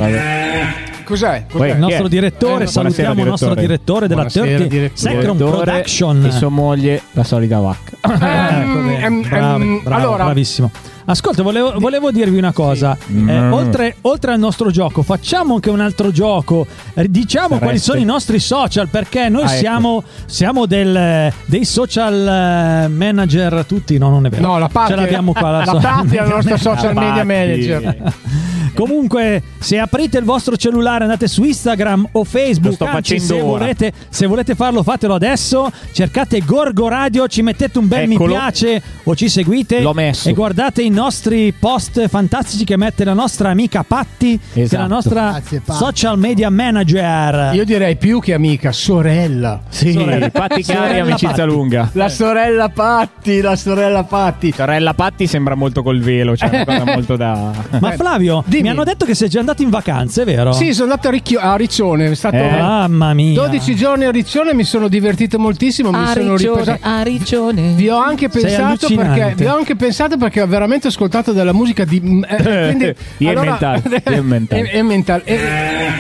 Eh. Cos'è? Poi- Il Cos'è? nostro direttore, Eh, salutiamo il nostro direttore della Buonasera, 30 direttore. Secron Production. E sua moglie, la solita vacca. Ecco, bene. Ehm, Bravo, ehm, bravo, allora- bravissimo. Ascolta, volevo, volevo dirvi una cosa. Eh, Mm. oltre, oltre al nostro gioco, facciamo anche un altro gioco. Eh, Diciamo Sareste. quali sono i nostri social, perché noi Ah, ecco. siamo, siamo del- dei social eh, manager tutti. No, non è vero. No, la Patti Ce l'abbiamo qua. la so- Patti è la nostra social La media manager. Comunque, se aprite il vostro cellulare, andate su Instagram o Facebook. Lo sto anzi, facendo se ora. volete, se volete farlo, fatelo adesso. Cercate Gorgo Radio, ci mettete un bel Eccolo. mi piace o ci seguite. L'ho messo. E guardate i nostri post fantastici che mette la nostra amica Patti, che è la Esatto. nostra Grazie, social media manager. Io direi più che amica, sorella. Sì, Sorella- Patti Cari, amicizia Patti. lunga. La sorella Patti, la sorella Patti. Sorella Patti sembra molto col velo, cioè una cosa molto da... Ma Flavio, dimmi. Mi hanno detto che sei già andato in vacanze, è vero? Sì, sono andato a, Ricchio- a Riccione, è stato Eh? Mamma mia. 12 giorni a Riccione, mi sono divertito moltissimo, mi sono ripreso. Ariccione. Vi ho anche Sei pensato allucinante. perché vi ho anche pensato perché ho veramente ascoltato della musica di eh, quindi, Di Emmental, di Emmental. E- Emmental. E,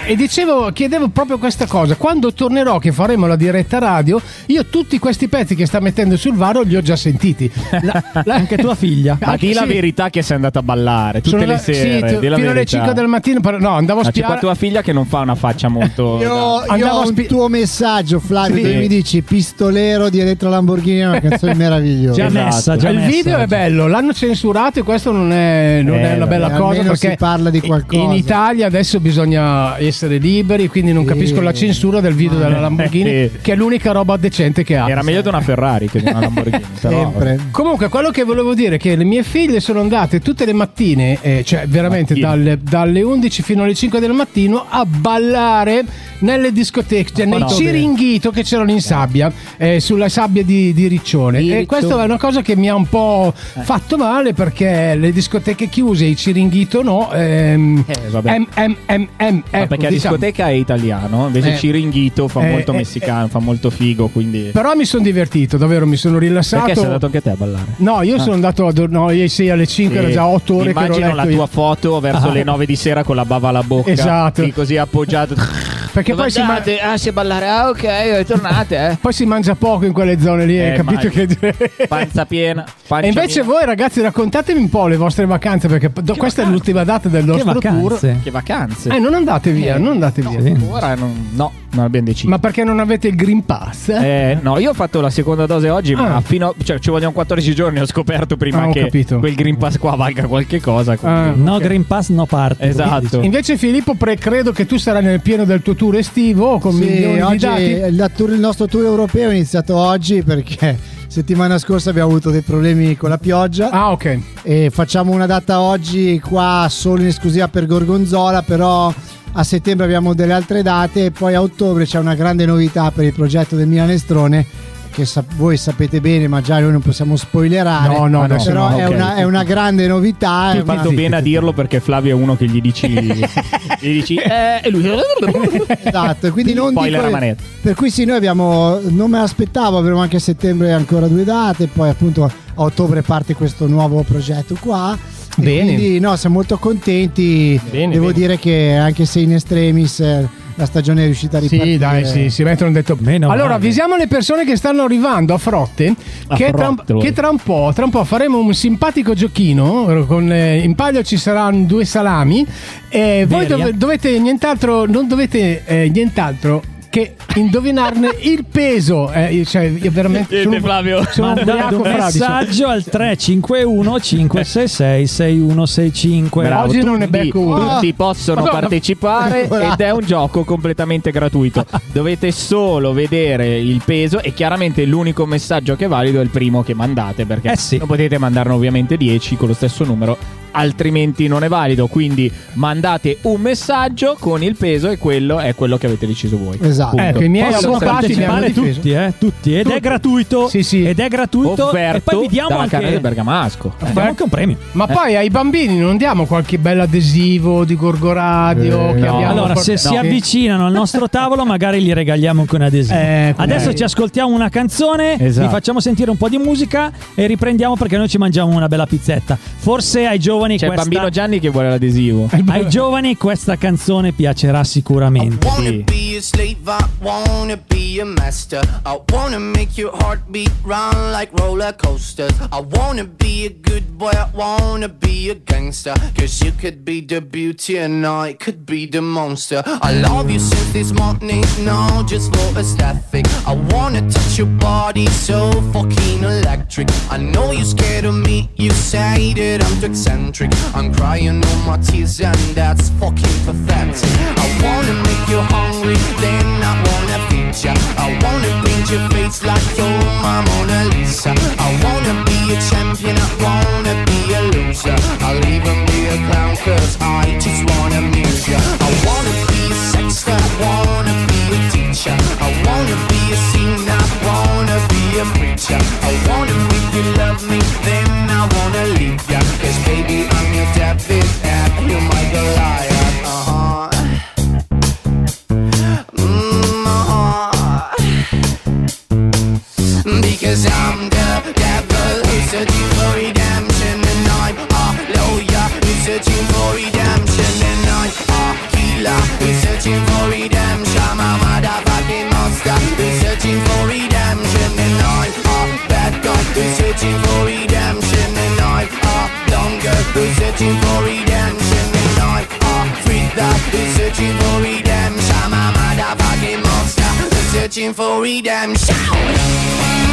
e dicevo chiedevo proprio questa cosa quando tornerò che faremo la diretta radio io tutti questi pezzi che sta mettendo sul varo li ho già sentiti La- la- Anche tua figlia. Ma di la sì. verità che sei andata a ballare tutte Sono le la- sere. sì, tu- di la fino alle verità. 5 del mattino per- no andavo a Ma c'è spiare tua figlia che non fa una faccia molto... Io, io Andavo ho a un spi- tuo messaggio, Flavio, Sì. dove mi dici pistolero di Elettra Lamborghini è una canzone meravigliosa. Già Esatto. messa, già il messa video è oggi. bello, l'hanno censurato e questo non è, non Eh, è una bella cosa perché si parla di qualcosa. in Italia adesso bisogna essere liberi, quindi non Sì. capisco la censura del video della Lamborghini, che è l'unica roba decente che ha. Era meglio di una Ferrari che di una Lamborghini. Comunque, quello che volevo dire è che le mie figlie sono andate tutte le mattine, eh, cioè veramente Mattine. Dalle, dalle 11 fino alle 5 del mattino, a ballare nelle discoteche, cioè nei Molto ciringhito che c'erano in sabbia, eh, sulla sabbia di, di Riccione. Di E questa è una cosa che mi ha un po' fatto male perché le discoteche chiuse, i ciringhito no. Ehm, Eh, vabbè. em, em, em, Ma ecco, perché la diciamo. discoteca è italiano, invece Eh. Ciringhito fa Eh, molto eh, messicano, fa molto figo, quindi... Però mi sono divertito, davvero, mi sono rilassato. Perché sei andato anche te a ballare? No, io sono andato a no, ieri alle 5, era Sì. già 8 ore che ero Immagino letto la io. tua foto verso Ah. Le 9 di sera con la bava alla bocca. Esatto. lì così appoggiato. Perché Dove poi si, andate? Ah, si ballare. Ah, ok, tornate, eh. poi si mangia poco in quelle zone lì, hai Eh, capito immagino. che... Panza piena. pancia E invece piena. voi ragazzi raccontatemi un po' le vostre vacanze perché do- questa è l'ultima data del Che nostro tour. vacanze. Che vacanze. Eh, non andate via, Eh, non andate via. Ora non, no, non abbiamo deciso. Ma perché non avete il Green Pass? Eh, no, io ho fatto la seconda dose oggi, ma Ah. fino a, cioè, ci vogliono 14 giorni. Ho scoperto prima Ah, ho che capito. quel Green Pass qua valga qualche cosa. quindi- Ah. No Green Pass, no party. Esatto. Invece Filippo, pre- credo che tu sarai nel pieno del tuo tour estivo con Sì, milioni di dati. tour- il nostro tour europeo è iniziato oggi perché settimana scorsa abbiamo avuto dei problemi con la pioggia Ah, ok. e facciamo una data oggi qua solo in esclusiva per Gorgonzola, però a settembre abbiamo delle altre date e poi a ottobre c'è una grande novità per il progetto del Milanestrone che sa- voi sapete bene ma già noi non possiamo spoilerare No, no, no. però no. è, ok. una, è una grande novità è una- fatto bene a dirlo perché Flavio è uno che gli dici. gli dici. Eh, e lui. esatto, quindi non Poi dico- la manetta. Per cui sì, noi abbiamo, non me l'aspettavo, avremo anche a settembre ancora due date, poi appunto a ottobre parte questo nuovo progetto qua. E Bene. Quindi no, siamo molto contenti. Bene, Devo bene. dire che anche se in estremis eh, la stagione è riuscita a ripartire. Sì, dai, sì, si mettono detto. Meno allora, male. avvisiamo le persone che stanno arrivando a frotte. A che, tra, che tra un po', tra un po' faremo un simpatico giochino. Con, eh, in palio ci saranno due salami. E voi dove- dovete nient'altro, non dovete eh, nient'altro che indovinarne il peso. Eh, cioè, io veramente sono, Flavio. sono Mandate un messaggio al 351 566 6165. Bravo, Oggi non ne tutti- becco uno. Tutti possono Madonna. partecipare ed è un gioco completamente gratuito. Dovete solo vedere il peso e chiaramente l'unico messaggio che è valido è il primo che mandate perché Eh sì. non potete mandarne ovviamente 10 con lo stesso numero. Altrimenti non è valido, quindi mandate un messaggio con il peso e quello è quello che avete deciso voi. Esatto. Punto. Ecco, i miei hanno partecipare tutti, eh, tutti. Ed è Tutti. gratuito. Sì, sì. Ed è gratuito. Offerto e poi vi diamo anche, canale del Bergamasco. eh, diamo anche un premio. Ma poi ai bambini non diamo qualche bell'adesivo di Gorgoradio Eh, che no. abbiamo Allora, se portato- si avvicinano al nostro tavolo, magari gli regaliamo anche un adesivo. Ecco. Adesso Eh. ci ascoltiamo una canzone, Esatto. vi facciamo sentire un po' di musica e riprendiamo perché noi ci mangiamo una bella pizzetta. Forse ai giovani C'è il questa bambino Gianni che vuole l'adesivo. ai giovani questa canzone piacerà sicuramente. wanna Sì. be a slave, I wanna be a master. I wanna make your heartbeat run like roller coasters. I wanna be a good boy, I wanna be a gangster. Cause you could be the beauty and I could be the monster. I love you since this morning, no, just for aesthetic. I wanna touch your body so fucking electric. I know you're scared of me, you say that I'm too eccentric. I'm crying all my tears and that's fucking pathetic. I wanna make you hungry, then I wanna feed ya. I wanna paint your face like you're my Mona Lisa. I wanna be a champion, I wanna be a loser. I'll even be a clown cause I just wanna amuse ya. I wanna be a sexter, I wanna be a teacher. I wanna be a singer, I wanna be a preacher. I wanna make you love me, then Wanna leave ya. Cause baby, I'm your David and you're my Goliath. Uh-huh. Mm, uh-huh. Because I'm the devil who's searching for redemption And I'm a lawyer who's searching for redemption And I'm a killer who's searching for redemption I'm a motherfucking monster who's searching for redemption And I'm a bad guy who's searching for redemption And I'm a dumb girl who's searching for redemption And I'm a freak that who's searching for redemption. I'm a motherfucking monster. Who's searching for redemption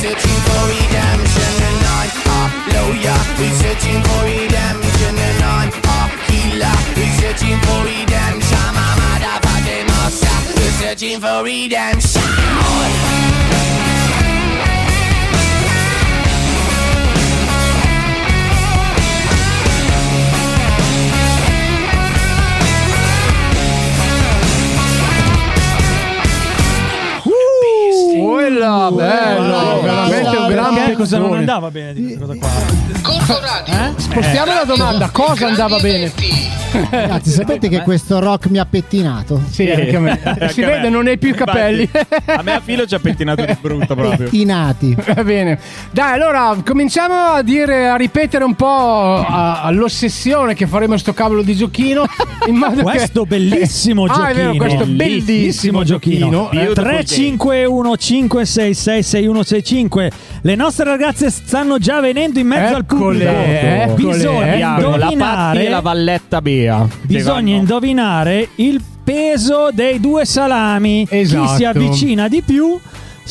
researching for redemption. And I'm a lawyer, researching for redemption. And I'm a healer, researching for redemption. I'm a motherfucking monster, researching for redemption. Cosa non andava bene di questa cosa qua? Corco Radio. Eh? Spostiamo la domanda, cosa Grandi andava bene? Ragazzi, sapete che questo rock mi ha pettinato? Sì, anche a me. Anche Si vede, me. non hai più i capelli. A me a filo ci ha pettinato di brutto proprio. Pettinati. Va bene. Dai, allora cominciamo a dire, a ripetere un po' all'ossessione che faremo sto cavolo di giochino. In modo Questo che... bellissimo Ah, è vero, giochino. questo bellissimo giochino. Game. 351 566 6165 Le nostre ragazze stanno già venendo in mezzo al Eccole, pubblico. eccole. Bisogna la Patti indovinare e la Valletta Bea. Bisogna indovinare il peso dei due salami. Esatto. Chi si avvicina di più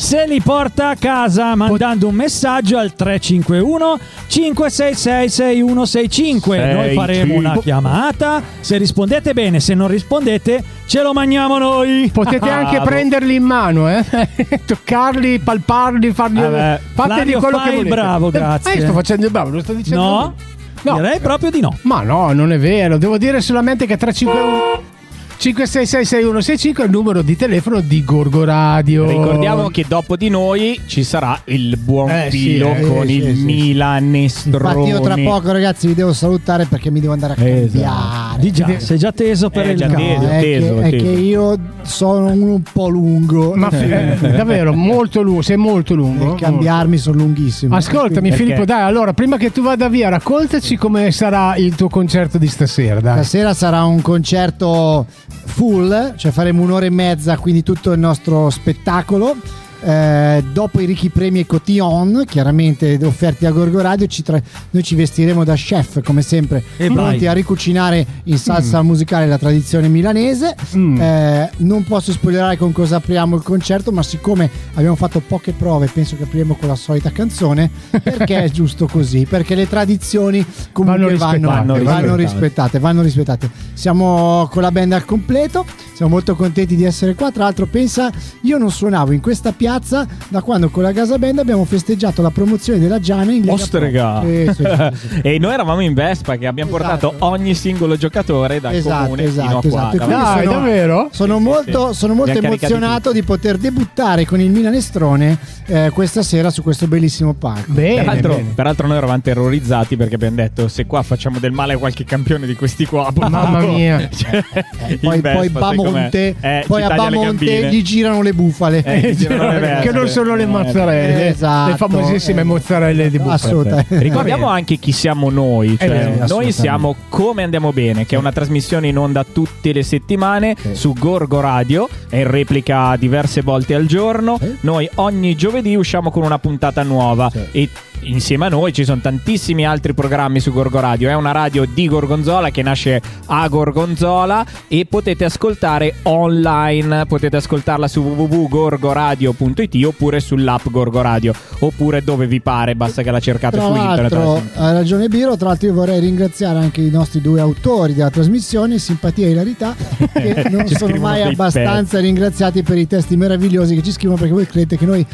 se li porta a casa mandando un messaggio al 351 566 6165. Noi faremo una chiamata. Se rispondete bene, se non rispondete, ce lo mangiamo noi. Potete anche prenderli in mano, eh? toccarli, palparli, farli. Vabbè, Fate di Flavio, quello fai che il volete. bravo, grazie. Eh, sto facendo il bravo, lo sto dicendo. No? No. Direi proprio di no. Ma no, non è vero. Devo dire solamente che 351. 5666165 è il numero di telefono di Gorgo Radio. Ricordiamo che dopo di noi ci sarà il buon Eh, sì, filo eh, con sì, il sì, sì. Milanestrone. Infatti io tra poco ragazzi vi devo salutare perché mi devo andare a cambiare. Esatto. Già, sei già teso per Eh, il già cambio. teso. è, teso, che, è teso. che io sono uno un po' lungo. Ma eh, davvero, molto lungo, sei molto lungo. Nel cambiarmi sono lunghissimo. Ascoltami Quindi- Filippo, dai, allora prima che tu vada via, raccontaci come sarà il tuo concerto di stasera, dai. Stasera sarà un concerto full, cioè faremo un'ora e mezza, quindi tutto il nostro spettacolo. Eh, dopo i ricchi premi e cotillon, chiaramente offerti a Gorgo Radio, ci tra- noi ci vestiremo da chef come sempre, E pronti vai. a ricucinare in salsa musicale la tradizione milanese. Mm. Eh, non posso spoilerare con cosa apriamo il concerto, ma siccome abbiamo fatto poche prove, penso che apriremo con la solita canzone, perché è giusto così, perché le tradizioni comunque Vanno vanno, rispettate, vanno, vanno rispettate, vanno rispettate. Siamo con la band al completo, siamo molto contenti di essere qua. Tra l'altro, pensa, io non suonavo in questa piazza da quando con la Casa Band abbiamo festeggiato la promozione della Giana in Lega Pro. Ostrega. Sì, sì, sì, sì. e noi eravamo in Vespa che abbiamo portato ogni singolo giocatore dal Esatto, comune esatto, fino a esatto. E qua. quindi Dai, sono- davvero? Sono Sì, molto, sì. sono molto emozionato di poter debuttare con il Milanestrone eh, questa sera su questo bellissimo palco. Bene, Peraltro, bene. peraltro noi eravamo terrorizzati perché abbiamo detto se qua facciamo del male a qualche campione di questi qua Mamma mia. Cioè, in Poi, Vespa, poi sai com'è? Bamonte, Eh, poi a Bamonte gli girano le bufale. Eh, gli girano le che non sono le mozzarelle, Esatto, le famosissime eh. mozzarelle di bufala. Assolutamente. Ricordiamo anche chi siamo noi, È cioè vero, noi siamo Come Andiamo Bene, che è una trasmissione in onda tutte le settimane su Gorgo Radio, è in replica diverse volte al giorno. Sì. Noi ogni giovedì usciamo con una puntata nuova e insieme a noi ci sono tantissimi altri programmi su Gorgo Radio. È una radio di Gorgonzola che nasce a Gorgonzola e potete ascoltare online, potete ascoltarla su www.gorgoradio.it oppure sull'app Gorgo Radio oppure dove vi pare, basta che la cercate Tra su internet. ha ragione Biro. Tra l'altro, io vorrei ringraziare anche i nostri due autori della trasmissione, Simpatia e Ilarità, che non sono mai abbastanza ringraziati per i testi meravigliosi che ci scrivono perché voi credete che noi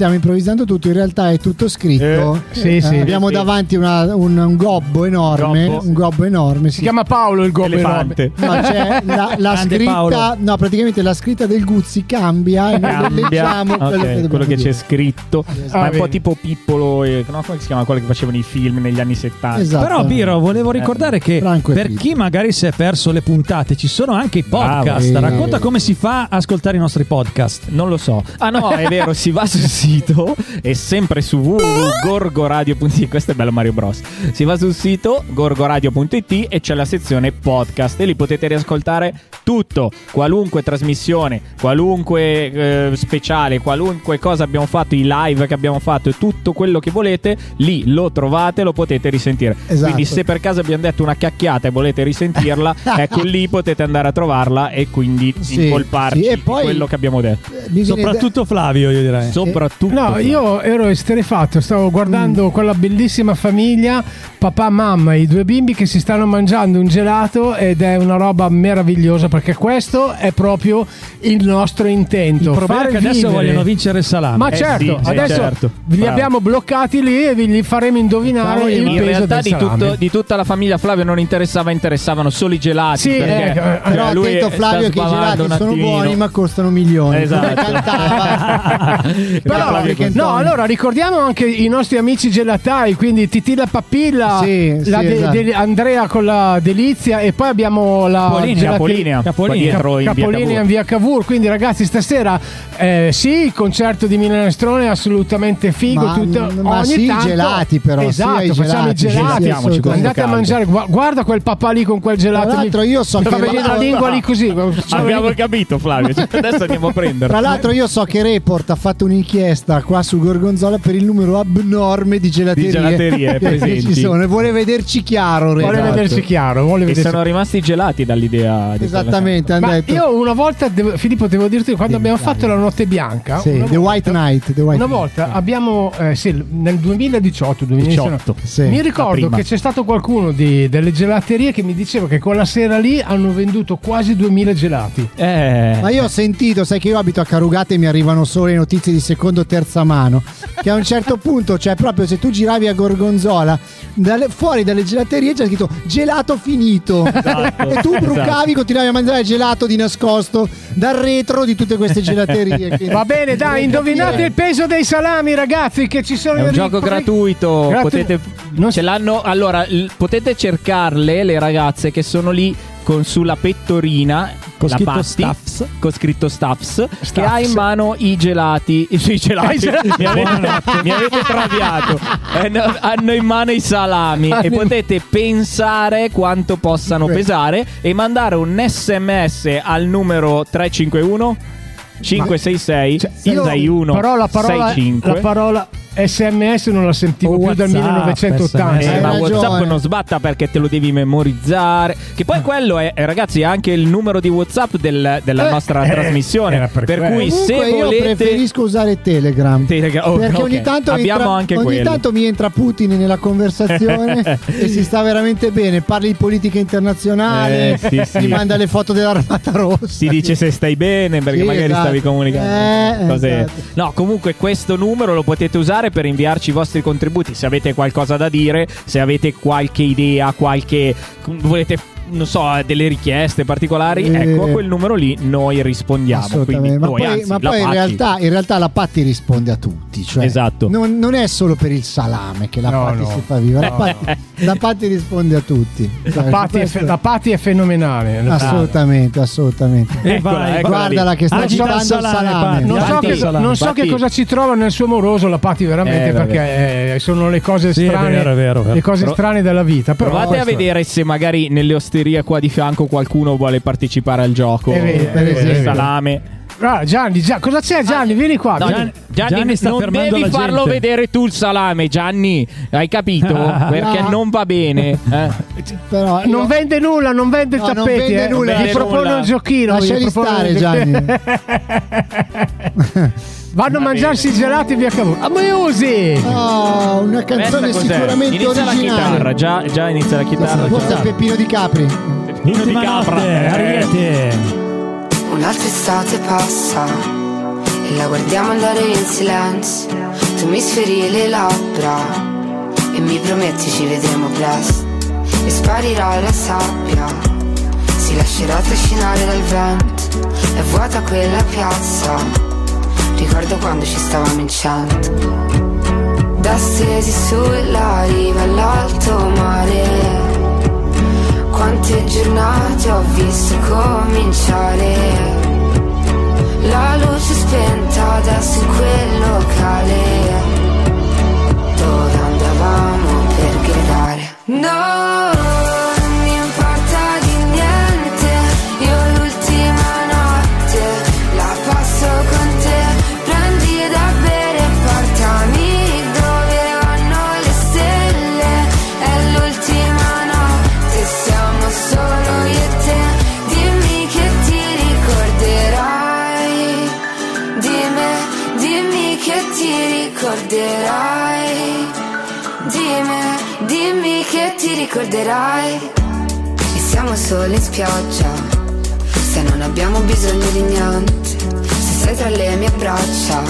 stiamo improvvisando tutto, in realtà è tutto scritto. Eh, sì, sì. abbiamo Sì. davanti una- un, un gobbo enorme, Gobbo. un gobbo enorme. Si chiama Paolo il gobbo Elefante. No, c'è la, la scritta, Paolo. no, praticamente la scritta del Guzzi cambia e noi Cambia leggiamo Ok, quello che, quello che c'è scritto, Ah, ma è un po' vedi. tipo Pippolo, e, no, come si chiama quello che facevano i film negli anni 70. Esatto. Però Biro, volevo ricordare che Franco per chi magari si è perso le puntate, ci sono anche i podcast. Bravo. Racconta come si fa a ascoltare i nostri podcast. Non lo so. Ah no, è vero, si va sul sito e sempre su www.gorgoradio.it. Questo è bello Mario Bros. Si va sul sito gorgoradio.it e c'è la sezione podcast e lì potete riascoltare tutto, qualunque trasmissione, qualunque eh, speciale, qualunque cosa abbiamo fatto, i live che abbiamo fatto e tutto quello che volete, lì lo trovate, lo potete risentire. Esatto. Quindi se per caso abbiamo detto una cacchiata e volete risentirla, ecco lì potete andare a trovarla e quindi Sì, incolparci sì, e di poi- quello che abbiamo detto. Soprattutto Flavio, io direi. Soprattutto. No, io ero esterefatto, stavo guardando Mm. quella bellissima famiglia, papà, mamma, i due bimbi che si stanno mangiando un gelato ed è una roba meravigliosa perché questo è proprio il nostro intento. Il problema è che adesso vivere- vogliono vincere il salame. Ma Eh certo, sì, adesso certo. li Bravo. abbiamo bloccati lì e vi li faremo indovinare Dai, il in peso realtà del di, tutto- di tutta la famiglia Flavio non interessava, interessavano solo i gelati. Sì, perché, ecco, cioè, Però lui attento sta Flavio che i gelati sono buoni ma costano milioni. Esatto. Però, No, Antonio- allora ricordiamo anche i nostri amici gelatai, quindi Titilla Papilla, Sì, la sì, de- esatto. de- Andrea con la delizia e poi abbiamo la qua dietro in via Capolini Cavour. in via Cavour. Quindi ragazzi stasera eh, sì, il concerto di Milanestrone è assolutamente figo. Ma- tutto- ma ogni sì, i tanto, gelati però, Esatto, sì, facciamo i gelati, sì, gelati. sì. Andate a mangiare, gua- guarda quel papà lì con quel gelato. Tra l'altro io so mi fa che- venire la lingua lì così. Abbiamo capito Flavio, cioè, adesso andiamo a prendere. Tra l'altro io so che Report ha fatto un'inchiesta qua su Gorgonzola per il numero abnorme di gelaterie, Di gelaterie che presenti. ci sono. E vuole vederci chiaro Vuole Report. vedersi chiaro, vuole E vedersi sono rimasti gelati dall'idea di Esattamente, Ma detto io una volta, devo- Filippo, devo dirti, quando abbiamo fatto la notte bianca, Sì, una The volta- White Knight, The White una volta abbiamo, eh, sì, nel 2018, 2019, 18, sì, mi ricordo che c'è stato qualcuno di- delle gelaterie che mi diceva che quella sera lì hanno venduto quasi 2000 gelati. Eh, Ma io ho sentito, sai che io abito a Carugate e mi arrivano solo le notizie di secondo secondo terza mano. Che a un certo punto, cioè proprio se tu giravi a Gorgonzola, dalle- fuori dalle gelaterie c'è scritto gelato finito. Esatto, e tu brucavi, esatto. continuavi a mangiare gelato di nascosto dal retro di tutte queste gelaterie. Quindi- Va bene, dai, indovinate il peso dei salami, ragazzi, che ci sono È un i- gioco gratuito. Gratu- potete, Non ce l'hanno. Allora, l- potete cercarle le ragazze che sono lì con sulla pettorina. Con la scritto Patti, Staffs. Con scritto Staffs. Che Staffs. ha in mano i gelati. I gelati. mi, avete, mi avete traviato. Eh, no, hanno in mano i salami. e potete pensare quanto possano pesare. E mandare un sms al numero 351 566 Cioè, io- 61 però la parola, 65 la parola SMS non la sentivo O più dal WhatsApp, 1980. SMS. Eh, ma. WhatsApp non sbatta perché te lo devi memorizzare. Che poi quello è, eh, ragazzi, è anche il numero di WhatsApp del- della Eh, nostra eh, trasmissione. per Per, cui, Comunque se io volete. preferisco usare Telegram. Telegram- oh, perché ok. ogni tanto, Abbiamo entra, anche ogni tanto mi entra Putin nella conversazione e si sta veramente bene. Parli di politica internazionale, Eh, sì, sì. mi manda le foto dell'Armata Rossa. Si dice se stai bene perché Sì, magari esatto. stavi comunicando Eh, esatto. No, comunque questo numero lo potete usare per inviarci i vostri contributi. Se avete qualcosa da dire, se avete qualche idea, qualche. volete. Non so, delle richieste particolari, Eh. ecco a quel numero lì noi rispondiamo. Quindi Assolutamente. Ma noi, poi, anzi, ma la poi in, Patti. realtà, in realtà la Patti risponde a tutti. Cioè Esatto. Non, non è solo per il salame che la No, Patti no. si fa viva. La No, Patti, la Patti risponde a tutti. La Cioè, Patti, è, questo- fe- la Patti è fenomenale. assolutamente, assolutamente. E Eccola, vai, eccola Guardala lì. che sta Agita il salame, salame. Patti. Non so, che, non so che cosa ci trova nel suo moroso la Patti veramente Eh, perché eh, sono le cose Sì, è strane vero, è vero, è vero. le cose strane della vita però Provate a vedere se magari nelle osterie qua di fianco qualcuno vuole partecipare al gioco. È vero, è vero, Il è vero. salame. Ah, Gianni, Gia- cosa c'è Gianni? Vieni qua. No, vieni. Gianni, Gianni sta non fermando devi la farlo gente. vedere tu il salame, Gianni. Hai capito? Perché No. non va bene. eh. Però Non vende nulla, non vende No, non tappeti. vende eh. nulla. Vi Vende propone nulla. un giochino. Lasciali propone stare, Gianni. Vanno a mangiarsi i gelati via Cavour. A Musi! Oh, una Questa canzone cos'è? sicuramente inizia la originale. chitarra, già, già inizia la chitarra. Forse già. è Peppino di Capri. Peppino di Ultima capra. notte, Eh. Ariete. Un'altra estate passa e la guardiamo andare in silenzio. Tu mi sferi le labbra e mi prometti ci vedremo presto. E sparirà la sabbia, si lascerà trascinare dal vento. È vuota quella piazza, ricordo quando ci stavamo in cento. Da stesi sulla riva all'alto mare. Quante giornate ho visto cominciare La luce spenta adesso in quel locale Dove andavamo per gridare No, solo in spiaggia. Se non abbiamo bisogno di niente Se sei tra le mie braccia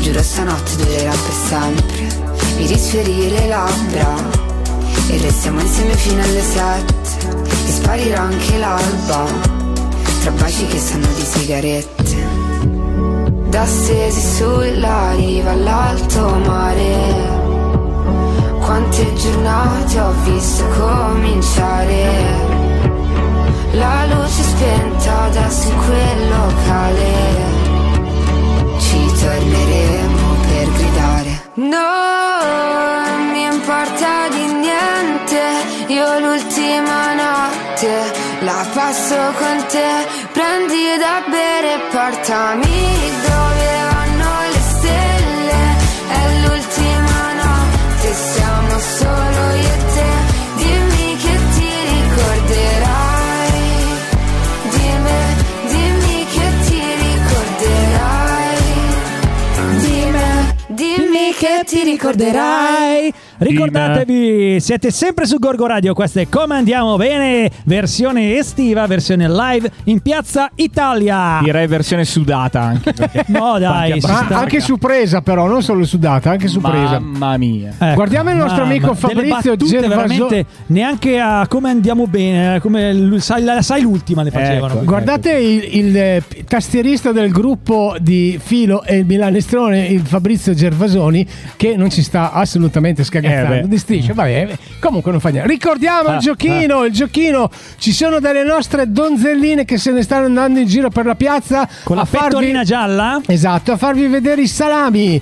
Giuro stanotte durerà per sempre Mi risfiori le labbra. E restiamo insieme fino alle sette E sparirà anche l'alba Tra baci che sanno di sigarette. Da stesi sulla riva all'alto mare quante giornate ho visto cominciare La luce spenta adesso in quel locale Ci torneremo per gridare. No, non mi importa di niente. Io l'ultima notte la passo con te. Prendi da bere e portami dove ti ricorderai Ricordatevi, siete sempre su Gorgo Radio. Questa è Come Andiamo Bene, versione estiva, versione live in piazza Italia. Direi versione sudata anche. perché No, dai, Ma sta- anche su presa, però, non solo su data, anche su presa. Mamma mia. Ecco, Guardiamo il nostro mamma, amico delle Fabrizio battute Gervaso- veramente neanche a come andiamo bene, eh, come l- sai, la- sai l'ultima le facevano. Ecco. Guardate il, il, eh, tastierista del gruppo di Filo e il Milanestrone, il Fabrizio Gervasoni, che non ci sta assolutamente Beh. di striscia. Vabbè, eh, comunque non fa niente. Ricordiamo Ah, il giochino, il giochino. Ci sono delle nostre donzelline che se ne stanno andando in giro per la piazza Con la farvi- gialla? Esatto, a farvi vedere i salami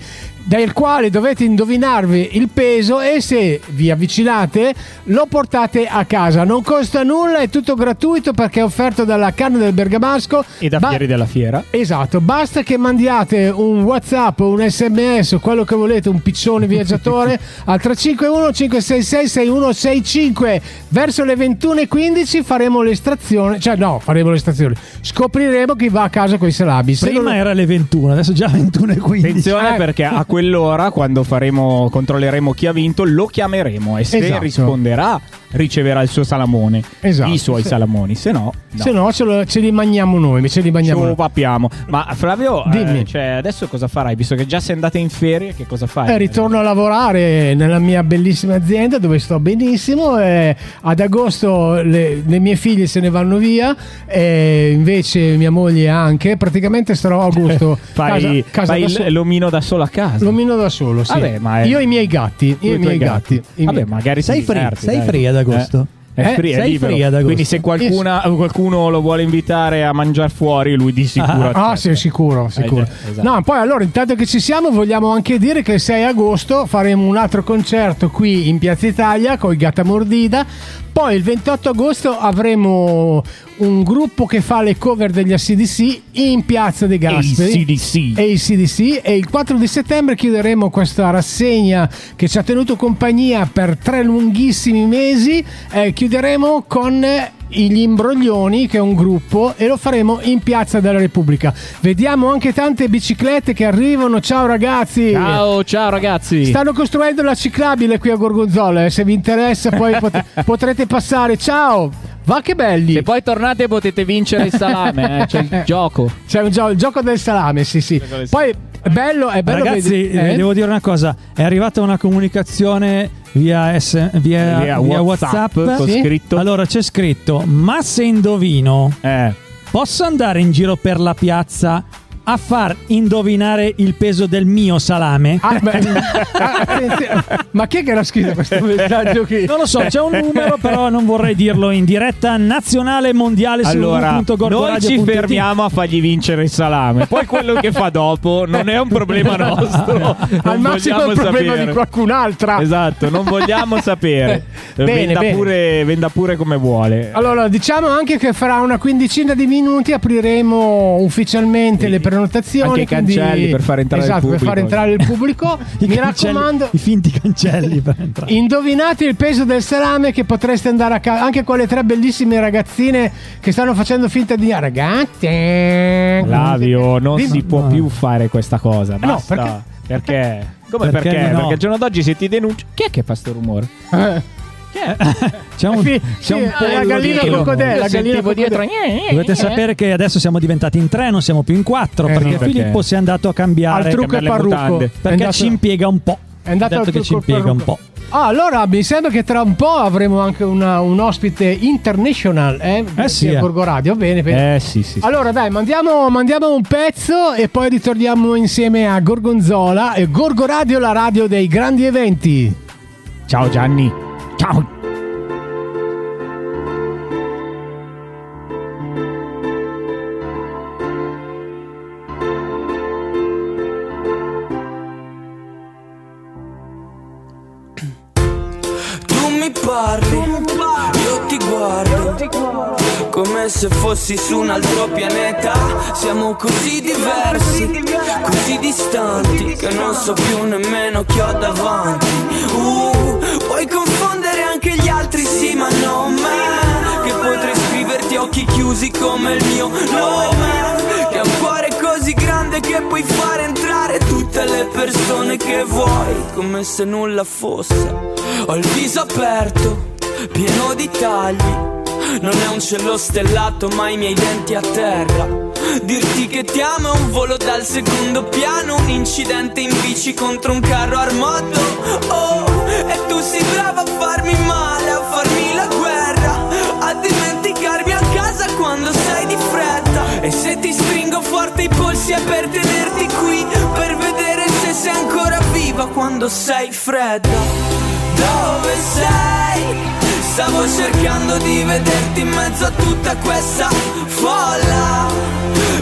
del quale dovete indovinarvi il peso e se vi avvicinate lo portate a casa. Non costa nulla, è tutto gratuito perché è offerto dalla canna del Bergamasco. E da Ba- Fieri della Fiera. Esatto, basta che mandiate un WhatsApp, un SMS o quello che volete, un piccione viaggiatore al 351 566 6165 verso le 21.15 faremo l'estrazione, cioè no, faremo l'estrazione. Scopriremo chi va a casa con i salami. Se Prima non- era le 21, adesso già 21 e 15. Attenzione Eh. perché a quell'ora, quando faremo, controlleremo chi ha vinto, lo chiameremo e se Esatto. risponderà riceverà il suo salamone. Esatto. I suoi Se- salamoni, se no, no. Se no ce, lo- ce li mangiamo noi, ce li mangiamo noi. pappiamo. Ma Flavio, eh, Dimmi. cioè, adesso cosa farai? Visto che già sei andata in ferie, che cosa fai? Eh, ritorno a lavorare nella mia bellissima azienda dove sto benissimo. e ad agosto le, le mie figlie se ne vanno via, e invece mia moglie anche. Praticamente starò a agosto Fai, casa, casa fai da so- l'omino da solo a casa. L'omino da solo, sì. Vabbè, ma è- Io e i miei gatti. Io e i miei gatti. gatti. Vabbè, magari Sei free, diverti, sei dai. free ad agosto? Eh? È Eh? free, è Sei libero. free ad agosto? Quindi se qualcuna- qualcuno lo vuole invitare a mangiare fuori, lui di sicuro. Ah, accetta. sì, sicuro, sicuro. già, esatto. No, poi allora, intanto che ci siamo, vogliamo anche dire che il 6 agosto faremo un altro concerto qui in Piazza Italia con i Gatta Mordida. Poi il 28 agosto avremo un gruppo che fa le cover degli ACDC in Piazza dei Gasperi. ACDC. E il CDC e il 4 di settembre chiuderemo questa rassegna che ci ha tenuto compagnia per tre lunghissimi mesi. Eh, chiuderemo con gli Imbroglioni, che è un gruppo, e lo faremo in Piazza della Repubblica. Vediamo anche tante biciclette che arrivano. Ciao ragazzi! Ciao, ciao ragazzi. Stanno costruendo la ciclabile qui a Gorgonzola. eh, Se vi interessa, poi pot- potrete passare. Ciao! Va che belli! Se poi tornate potete vincere il salame, eh, c'è il gioco. C'è un gio- il gioco del salame, sì, sì. Poi è bello, è bello Ragazzi, vedere- eh, eh? devo dire una cosa: è arrivata una comunicazione via, S- via, Via via WhatsApp, WhatsApp. Sì? scritto. Allora c'è scritto: Ma se indovino, Eh. posso andare in giro per la piazza a far indovinare il peso del mio salame? Ah, beh. Ma chi è che l'ha scritto questo messaggio qui? Non lo so, c'è un numero, però non vorrei dirlo in diretta nazionale mondiale Allora, noi ci fermiamo a fargli vincere il salame. Poi quello che fa dopo non è un problema nostro. Al Non massimo è il problema sapere. di qualcun'altra. Esatto, non vogliamo sapere. Bene, venda, bene. Pure, venda pure come vuole. Allora, diciamo anche che fra una quindicina di minuti apriremo ufficialmente le prenotazioni. Anche i quindi- cancelli per far entrare il esatto, pubblico. per far entrare il pubblico. I Mi cancelli- raccomando, i finti cancelli per entrare. indovinate il peso del salame che potreste andare a casa. Anche quelle tre bellissime ragazzine che stanno facendo finta di ragazze. Flavio, non Dimmi. si può più fare questa cosa. No, Basta. perché? Perché? Come Perché perché? no? Perché al giorno d'oggi se ti denuncia. Chi è che fa sto rumore? Eh, C'è un, Sì, c'è sì, un la pollo gallina dietro. la gallina sentivo dietro. Dovete sapere che adesso siamo diventati in tre, non siamo più in quattro. Eh, perché sì, perché- Filippo si è andato a cambiare. Al trucco e parrucco. Perché ci impiega un po'. È andato che ci impiega un parrucco. po'. Ah, allora mi sembra che tra un po' avremo anche una- un ospite international eh? Eh sì, a eh. Borgo Radio. Bene, bene. Eh sì, sì. sì. Allora dai, mandiamo, mandiamo un pezzo e poi ritorniamo insieme a Gorgonzola e Gorgo Radio, la radio dei grandi eventi. Ciao Gianni. Ciao. Tu mi parli, io ti guardo come se fossi su un altro pianeta. Siamo così diversi, così distanti che non so più nemmeno chi ho davanti. Uh, puoi confondere anche gli altri, sì, ma non me. Che potrei scriverti occhi chiusi come il mio nome. Che ha un cuore così grande che puoi fare entrare tutte le persone che vuoi, come se nulla fosse. Ho il viso aperto, pieno di tagli. Non è un cielo stellato, ma i miei denti a terra. Dirti che ti amo è un volo dal secondo piano, un incidente in bici contro un carro armato. Oh, e tu sei brava a farmi male, a farmi la guerra, a dimenticarmi a casa quando sei di fretta. E se ti stringo forte i polsi è per tenerti qui, per vedere se sei ancora viva quando sei fredda. Dove sei? Stavo cercando di vederti in mezzo a tutta questa folla.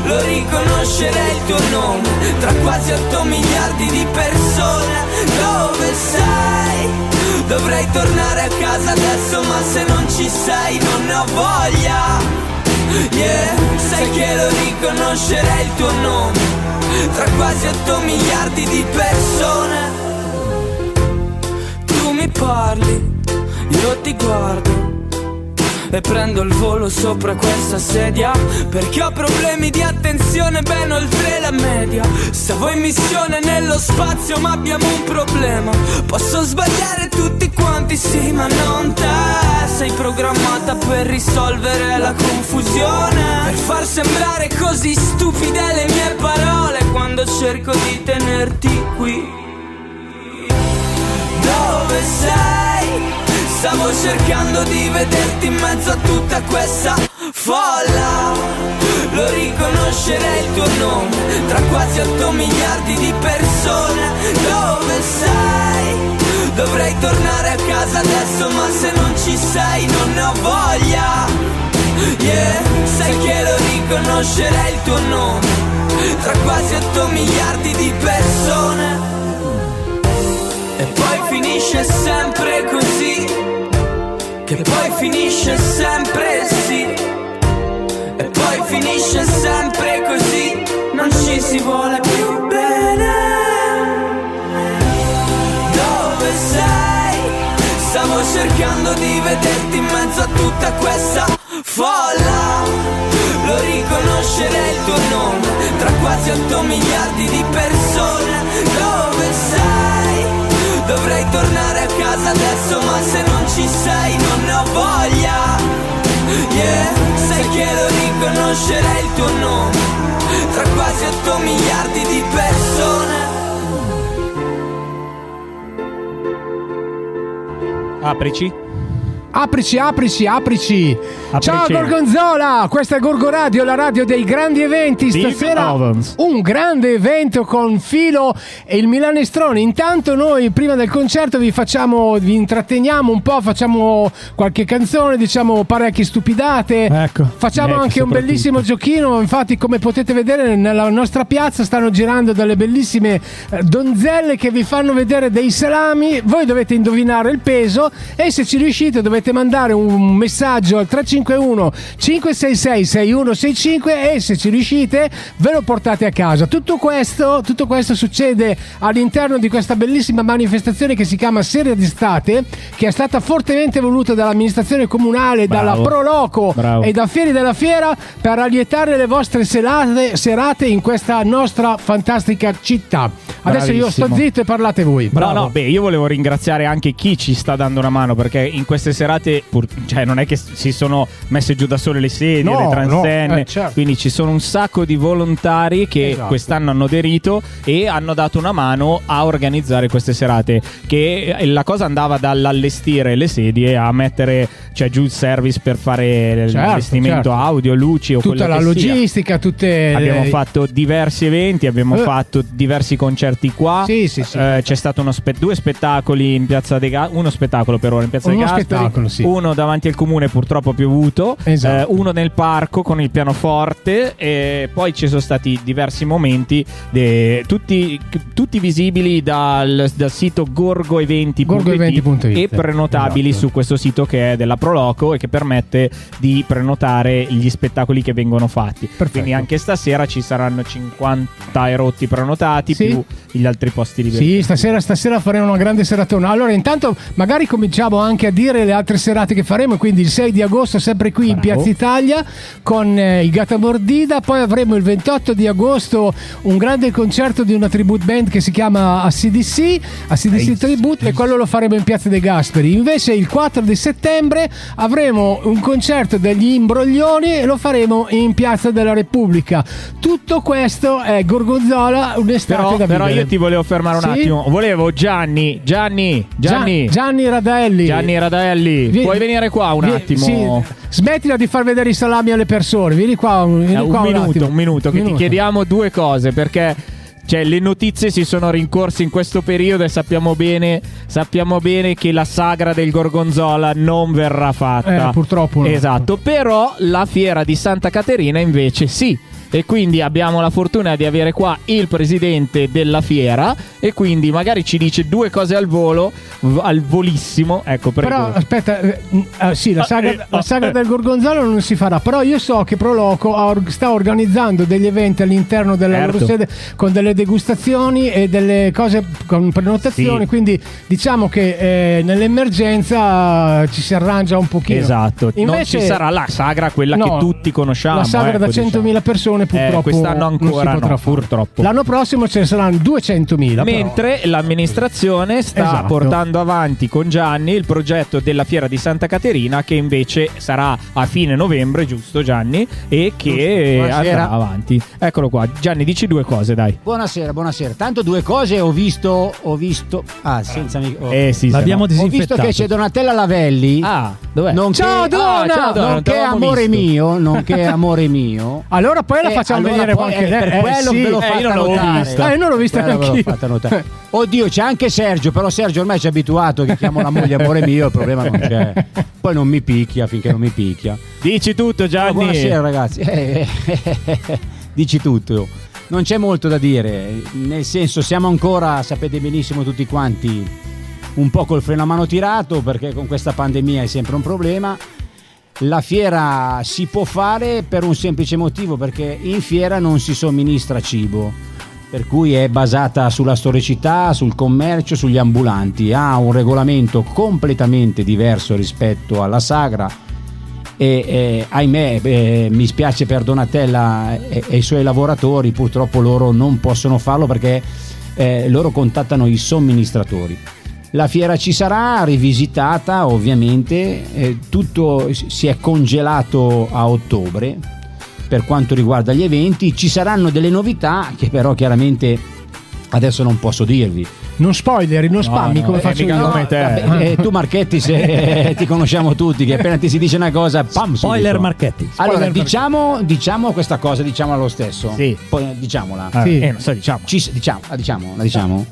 Lo riconoscerei il tuo nome tra quasi 8 miliardi di persone. Dove sei? Dovrei tornare a casa adesso, ma se non ci sei non ho voglia. Yeah, sai che lo riconoscerei il tuo nome tra quasi 8 miliardi di persone. Tu mi parli, io ti guardo e prendo il volo sopra questa sedia perché ho problemi di attenzione ben oltre la media. Stavo in missione nello spazio ma abbiamo un problema. Posso sbagliare tutti quanti, sì, ma non te. Sei programmata per risolvere la confusione, per far sembrare così stupide le mie parole quando cerco di tenerti qui. Dove sei? Stavo cercando di vederti in mezzo a tutta questa folla. Lo riconoscerei il tuo nome tra quasi 8 miliardi di persone. Dove sei? Dovrei tornare a casa adesso, ma se non ci sei non ne ho voglia. Yeah, sai che lo riconoscerei il tuo nome tra quasi 8 miliardi di persone. E poi finisce sempre così che poi finisce sempre sì. E poi finisce sempre così. Non ci si vuole più bene. Dove sei? Stavo cercando di vederti in mezzo a tutta questa folla. Lo riconoscerei il tuo nome Tra quasi 8 miliardi di persone. Dove sei? Dovrei tornare a casa adesso ma se non ci sei non ne ho voglia. Yeah, sai che lo riconoscerei il tuo nome. Tra quasi 8 miliardi di persone. Aprici. Aprici, aprici, aprici. Ciao Aprici. Gorgonzola, questa è Gorgo Radio, la radio dei grandi eventi. Stasera un grande evento con Filo e il Milanestrone. Intanto noi prima del concerto vi facciamo, vi intratteniamo un po', facciamo qualche canzone, diciamo parecchie stupidate. Ecco. Facciamo Ecco, anche un bellissimo giochino, infatti come potete vedere nella nostra piazza stanno girando delle bellissime eh, donzelle che vi fanno vedere dei salami, voi dovete indovinare il peso e se ci riuscite dovete mandare un messaggio al 351 566 6165 e se ci riuscite ve lo portate a casa. Tutto questo, tutto questo succede all'interno di questa bellissima manifestazione che si chiama Serie d'estate, che è stata fortemente voluta dall'amministrazione comunale, dalla Bravo. Pro Loco Bravo. e da Fieri della Fiera per allietare le vostre serate, serate in questa nostra fantastica città. Adesso io sto Bravissimo. zitto e parlate voi. No, no, beh, io volevo ringraziare anche chi ci sta dando una mano perché in queste serate, pur- cioè, non è che si sono messe giù da sole le sedie, No, le transenne, no, eh, certo. quindi ci sono un sacco di volontari che Esatto. quest'anno hanno aderito e hanno dato una mano a organizzare queste serate. Che eh, la cosa andava dall'allestire le sedie a mettere cioè, giù il service per fare Certo, l'allestimento certo. audio, luci o Tutta la che sia. logistica, tutte Abbiamo le- fatto diversi eventi, abbiamo Eh. fatto diversi concerti qua. Sì, sì, sì. Eh, c'è stato uno spe- due spettacoli in Piazza De Gasperi, uno spettacolo per ora in Piazza Uno De Gasperi, sì. uno davanti al comune purtroppo ha piovuto, Esatto. eh, uno nel parco con il pianoforte e poi ci sono stati diversi momenti, de- tutti, tutti visibili dal, dal sito gorgoeventi.it Gorgoeventi.it, e prenotabili esatto. su questo sito che è della Proloco e che permette di prenotare gli spettacoli che vengono fatti. Quindi anche stasera ci saranno 50 erotti prenotati Sì. più gli altri posti liberi. Sì, stasera, stasera faremo una grande seratona. Allora, intanto magari cominciamo anche a dire le, altre serate che faremo, quindi il 6 di agosto sempre qui in Piazza Italia con eh, i Gata Mordida, poi avremo il 28 di agosto un grande concerto di una tribute band che si chiama ACDC, ACDC Tribute e quello lo faremo in Piazza dei Gasperi. Invece il 4 di settembre avremo un concerto degli Imbroglioni e lo faremo in Piazza della Repubblica. Tutto questo è Gorgonzola, un'estate Però, da però vivere. io ti volevo fermare un Sì? attimo. Volevo Gianni, Gianni, Gianni. Gian- Gianni Radaelli. Gianni Radaelli, Vieni- puoi venire qua un Vie- attimo? sì. Smettila di far vedere i salami alle persone. Vieni qua, un, vieni Eh, qua un minuto, attimo. un minuto, che ti chiediamo due cose perché cioè, le notizie si sono rincorse in questo periodo e sappiamo bene, sappiamo bene che la sagra del Gorgonzola non verrà fatta. Eh, purtroppo no. Esatto, però la fiera di Santa Caterina invece sì. E quindi abbiamo la fortuna di avere qua il presidente della fiera e quindi magari ci dice due cose al volo, al volissimo. Ecco, prego. Però aspetta, eh, eh, sì, la saga, Ah, eh, la saga del Gorgonzola non si farà. Però io so che Proloco or- sta organizzando degli eventi all'interno della Certo. loro sede con delle degustazioni e delle cose con prenotazioni. Sì. Quindi diciamo che eh, nell'emergenza ci si arrangia un pochino. Esatto, non Invece- ci sarà la sagra, quella No, che tutti conosciamo. La sagra ecco, da diciamo. 100.000 persone purtroppo Eh, quest'anno non si ancora potrà no, purtroppo. L'anno prossimo ce ne saranno 200.000. però. Mentre l'amministrazione sta Esatto. portando avanti con Gianni il progetto della fiera di Santa Caterina che invece sarà a fine novembre, giusto Gianni? E che andrà avanti. Eccolo qua. Gianni, dici due cose, dai. Buonasera, buonasera. Tanto due cose ho visto. Ho visto. Ah, senza mic- oh. Eh sì, L'abbiamo no. Ho visto disinfettato. che c'è Donatella Lavelli. Ah, dov'è? Nonché, Ciao, Donna! Ah, ciao, Donna, non nonché amore visto. mio, nonché amore mio. Allora poi la Eh, facciamo allora vedere poi, qualche eh, per eh, quello sì. ve l'ho Eh, fatta io non l'avevo vista. Io non l'ho vista fatta notare. Oddio, c'è anche Sergio, però Sergio ormai ci è abituato che chiamo la moglie amore mio, il problema non c'è. Poi non mi picchia finché non mi picchia. Dici tutto, Gianni. buonasera ragazzi. Eh, Dici tutto. Non c'è molto da dire, nel senso siamo ancora, sapete benissimo tutti quanti, un po' col freno a mano tirato perché con questa pandemia è sempre un problema. La fiera si può fare per un semplice motivo, perché in fiera non si somministra cibo, per cui è basata sulla storicità, sul commercio, sugli ambulanti, ha un regolamento completamente diverso rispetto alla sagra e eh, ahimè eh, mi spiace per Donatella e, e i suoi lavoratori, purtroppo loro non possono farlo perché eh, loro contattano i somministratori. La fiera ci sarà, rivisitata ovviamente, eh, tutto si è congelato a ottobre per quanto riguarda gli eventi, ci saranno delle novità che però chiaramente adesso non posso dirvi. Non spoileri, non spammi no, come eh, faccio io. come te. Vabbè, eh, tu Marchetti se, ti conosciamo tutti che appena ti si dice una cosa pam Spoiler. Marchetti. allora Spoiler diciamo, diciamo questa cosa diciamola lo stesso Sì. poi diciamola Sì. eh, non so, diciamo. Ci- diciamo, la diciamo, la diciamo.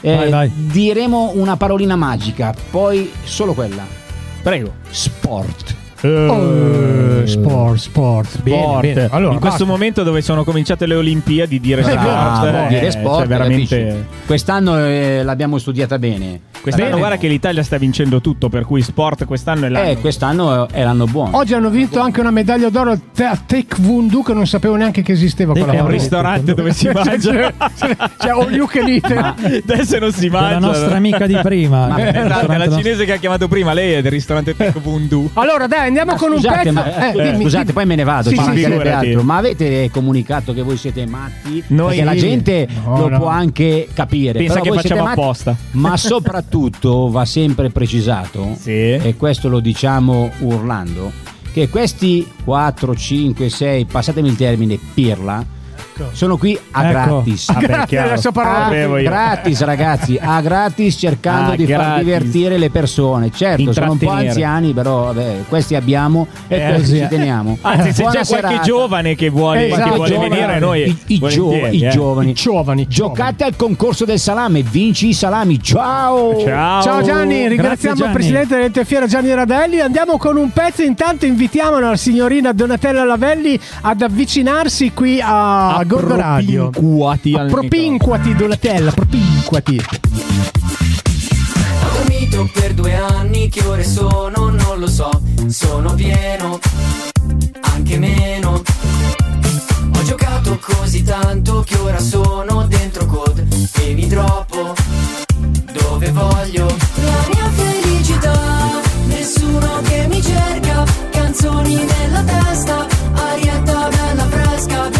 Eh, Vai, vai. diremo una parolina magica poi solo quella Prego. sport Oh, sport, sport. Bene, Sport. bene. Allora, in questo basta. momento dove sono cominciate le Olimpiadi dire Esatto, sport, Bravo, eh, dire sport cioè, veramente quest'anno eh, l'abbiamo studiata bene quest'anno Bene. guarda che l'Italia sta vincendo tutto, per cui sport quest'anno è l'anno. eh, quest'anno è l'anno buono Oggi hanno vinto anche una medaglia d'oro a Taekwondo che non sapevo neanche che esisteva quella è un ristorante dove si mangia. Cioè, all you can eat. Adesso non si La mangia. nostra amica di prima. Ma- Eh, Esatto, la cinese che ha chiamato prima, lei è del ristorante Taekwondo. Allora, dai, andiamo Ma con scusate, un pezzo. ma- Eh, dimmi, scusate, dimmi. poi me ne vado, Sì, ci sì. Ma avete comunicato che voi siete matti? Noi- Perché la gente No, lo no. può anche capire. Pensa però che facciamo apposta. Ma soprattutto va sempre precisato, Sì. e questo lo diciamo urlando, che questi 4, 5, 6, passatemi il termine, pirla, sono qui a Ecco. gratis. Parola. Ah, sapevo io. gratis ragazzi, a gratis cercando Ah, di far gratis. divertire le persone. Certo, sono un po' anziani, però vabbè, questi abbiamo e Eh, questi sì. ci teniamo. Anzi, se Buona c'è qualche serata. giovane che vuole, Esatto, che vuole giovane. venire, noi I, i gio- volentieri, i eh. giovani. I giovani. Giocate al concorso del salame, vinci i salami. Ciao! Ciao. Ciao Gianni, ringraziamo Gianni. il presidente dell'ente fiera Gianni Radelli. Andiamo con un pezzo. Intanto invitiamo la signorina Donatella Lavelli ad avvicinarsi qui a, a, a Gordo Radio. Propinquati a propinquati Donatella, propinquati. Ho dormito per due anni, che ore sono? Non lo so. Sono pieno, anche meno. Ho giocato così tanto che ora sono dentro code e mi troppo dove voglio. La mia felicità, nessuno che mi cerca, canzoni nella testa, arietta bella fresca.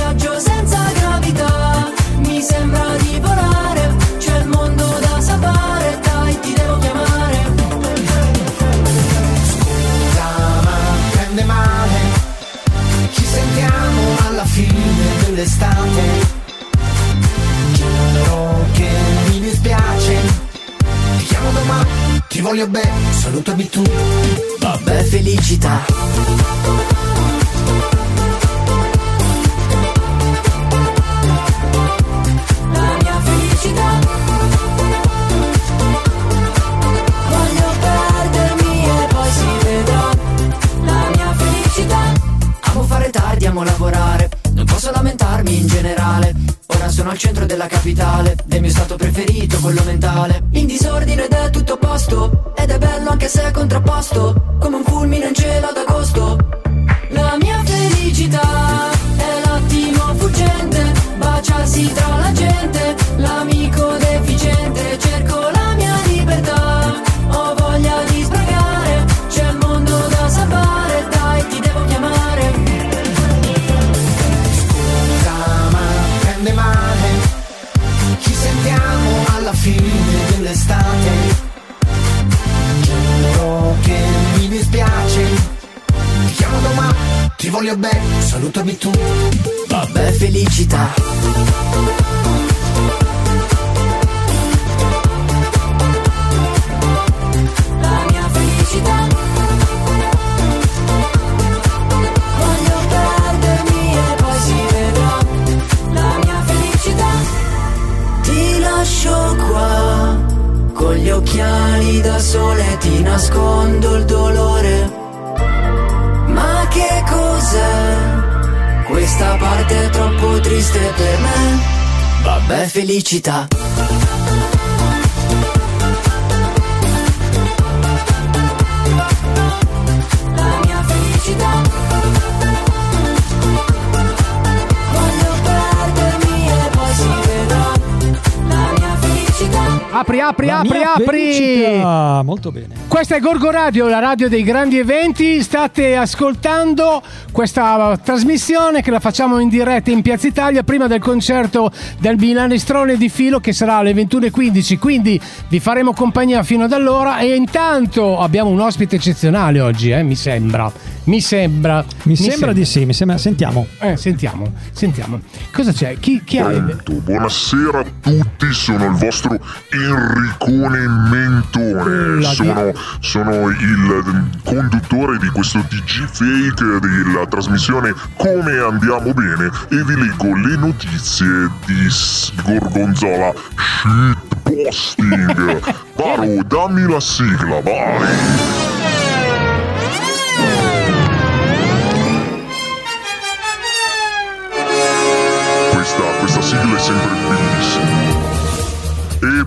l'estate Giuro che mi dispiace. Ti chiamo domani, ti voglio bene, salutami tu. Vabbè felicità. Sono al centro della capitale, del mio stato preferito, quello mentale. In disordine ed è tutto a posto. Ed è bello anche se è contrapposto. Come un fulmine in cielo ad agosto. La mia felicità è l'attimo fuggente. Baciarsi tra la gente. L'amico deficiente. Voglio bene, salutami tu. Vabbè, felicità. La mia felicità Voglio perdermi e poi si vedrà La mia felicità Ti lascio qua con gli occhiali da sole, ti nascondo il dolore. Questa parte è troppo triste per me. Vabbè, felicità. La mia felicità Voglio perdermi e poi si vedrà La mia felicità Apri, apri, La apri, apri. felicità. Molto bene. Questa è Gorgo Radio, la radio dei grandi eventi. State ascoltando questa trasmissione che la facciamo in diretta in Piazza Italia prima del concerto del Milanestrone di Filo che sarà alle 21.15. Quindi vi faremo compagnia fino ad allora. E intanto abbiamo un ospite eccezionale oggi, eh, mi sembra. Mi sembra. Mi, sembra di sì, mi sembra. Sentiamo. Eh, sentiamo, sentiamo. Cosa c'è? Chi, chi ha. Pronto, buonasera a tutti, sono il vostro Enricone Mentone. Sono, sono il conduttore di questo TG Fake della trasmissione Come Andiamo Bene e vi leggo le notizie di Gorgonzola Shitposting. Paro, dammi la sigla, vai!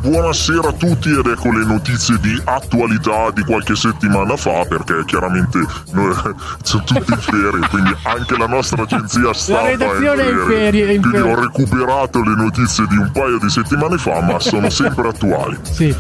Buonasera a tutti ed ecco le notizie di attualità di qualche settimana fa perché chiaramente noi sono tutti in ferie quindi anche la nostra agenzia stampa redazione è in ferie, è in quindi ferie. ho recuperato le notizie di un paio di settimane fa ma sono sempre attuali. Sì.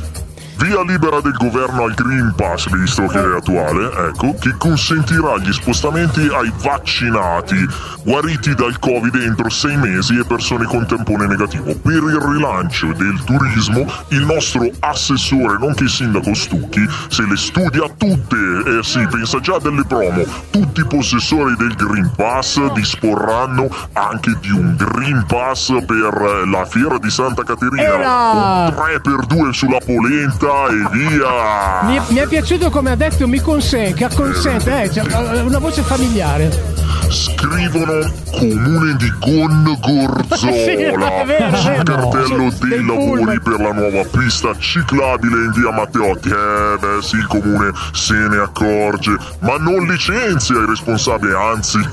Via libera del governo al Green Pass, visto che è attuale, ecco, che consentirà gli spostamenti ai vaccinati guariti dal Covid entro sei mesi e persone con tampone negativo. Per il rilancio del turismo, il nostro assessore, nonché sindaco Stucchi, se le studia tutte, eh sì, pensa già delle promo, tutti i possessori del Green Pass disporranno anche di un Green Pass per la fiera di Santa Caterina, Era! con 3x2 sulla polenta e via! Mi, mi è piaciuto come ha detto mi consente, che consente, eh, cioè, una voce familiare. Scrivono comune di Gongorzola Sì, è vero, è sul cartello dei del lavori pullman. per la nuova pista ciclabile in via Matteotti. Eh beh sì, il comune se ne accorge, ma non licenzia i responsabili, anzi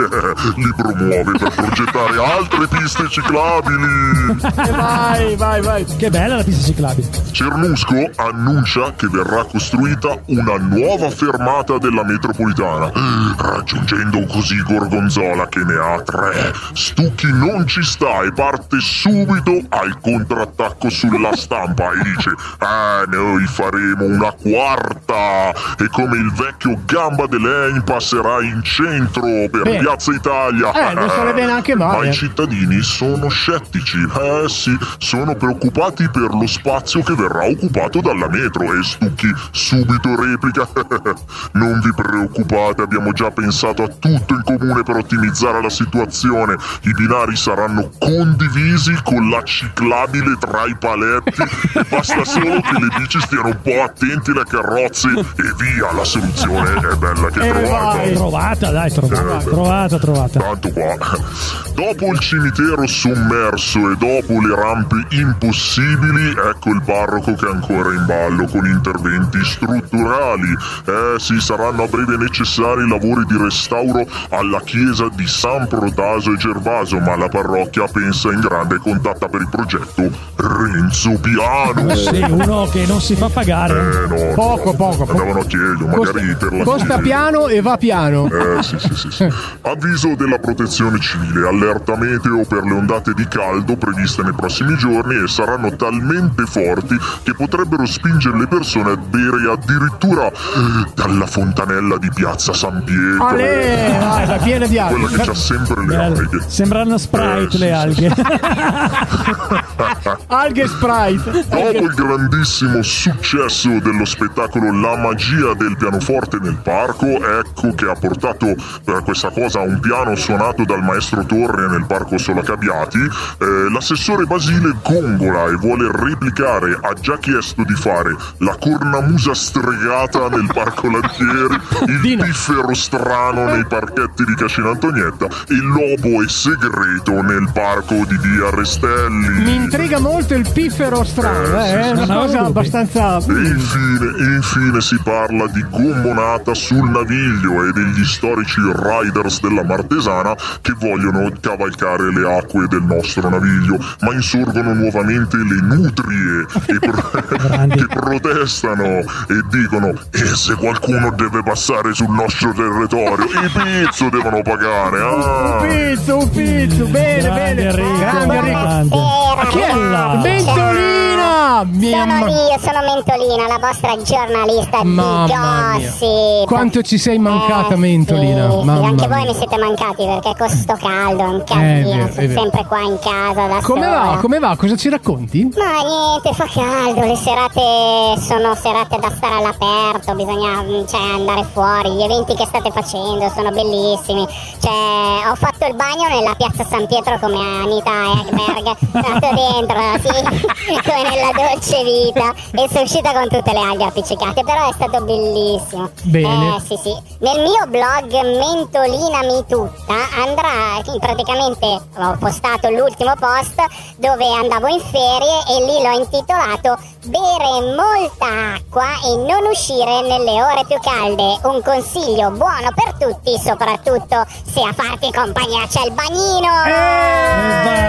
li promuove per progettare altre piste ciclabili. vai, vai, vai. Che bella la pista ciclabile. Cernusco annuncia che verrà costruita una nuova fermata della metropolitana, raggiungendo così Gorgonzola che ne ha tre. Stucchi non ci sta e parte subito al contrattacco sulla stampa e dice: Ah, noi faremo una quarta! E come il vecchio gamba de Lane passerà in centro per Bene. Piazza Italia. Eh, non sarebbe neanche male. Ma i cittadini sono scettici. Eh sì, sono preoccupati per lo spazio che verrà occupato dalla metro e Stucchi subito replica. non vi preoccupate, abbiamo già pensato a tutto in comune per ottimizzare la situazione. I binari saranno condivisi con la ciclabile tra i paletti basta solo che le bici stiano un po' attenti alle carrozze e via, la soluzione è bella che Eh, trovata. vai, trovata, dai, trovata, Eh, trovata, trovata. Tanto qua. Dopo il cimitero sommerso e dopo le rampe impossibili, ecco il parroco che è ancora in ballo con interventi strutturali. Eh sì, saranno a breve necessari lavori di restauro alla chiesa di San Protaso e Gervaso, ma la parrocchia pensa in grande e contatta per il progetto Renzo Piano. Eh Sì, uno che non si fa pagare. Eh no, Poco, poco, poco. Andavano a chiedere, magari Costa chiesa. piano e va piano. Eh, sì, sì, sì, sì. Avviso della protezione civile, allerta meteo per le ondate di caldo previste nei prossimi giorni e saranno talmente forti che potrebbero spingere le persone a bere addirittura eh, dalla fontanella di piazza San Pietro. Ale, vai, va piena di Quella che alghe. c'ha sempre le alghe. Sembrano sprite le alghe. Alghe Sprite. Dopo il grandissimo successo dello spettacolo La magia del pianoforte nel parco, ecco che ha portato eh, questa cosa a un piano suonato dal maestro Torre nel parco Solacabiati. Eh, l'assessore Basile gongola e vuole replicare, ha già chiesto di fare la cornamusa stregata nel parco Lantieri, il piffero strano nei parchetti di Cascina Antonietta e il lobo e segreto nel parco di Via Restelli. Mi intriga molto il piffero strano, eh, è una sì, cosa sì. abbastanza. E infine, infine si parla di gommonata sul naviglio e degli storici riders della Martesana che vogliono cavalcare le acque del nostro naviglio, ma insorgono nuovamente le nutrie e pro- che protestano e dicono e se qualcuno deve passare sul nostro territorio, i pizzo devono pagare. Un Ah. pizzo, un pizzo, bene, Grande bene. Enrico, Grande Enrico. grande. Ma chi è? Bella. Mia Sono ma- io, sono Mentolina, la vostra giornalista Mamma di gossip. Quanto ci sei mancata, Eh, Mentolina. sì, sì, anche voi mi siete mancati perché con sto caldo è un Eh, casino, è sono sempre qua in casa da Come sola. va? Come va? Cosa ci racconti? Ma niente, fa caldo, le serate sono serate da stare all'aperto, bisogna mm, cioè, andare fuori, gli eventi che state facendo sono bellissimi. Cioè, ho fatto il bagno nella piazza San Pietro come Anita Ekberg, sono andato dentro, sì, come nella dolce vita e sono uscita con tutte le alghe appiccicate, però è stato bellissimo. Bene. Eh, sì, sì. Nel mio blog Mentolinami tutta andrà praticamente ho postato l'ultimo post dove andavo in ferie e lì l'ho intitolato Bere molta acqua e non uscire nelle ore più calde. Un consiglio buono per tutti, soprattutto se a farti compagnia c'è il bagnino.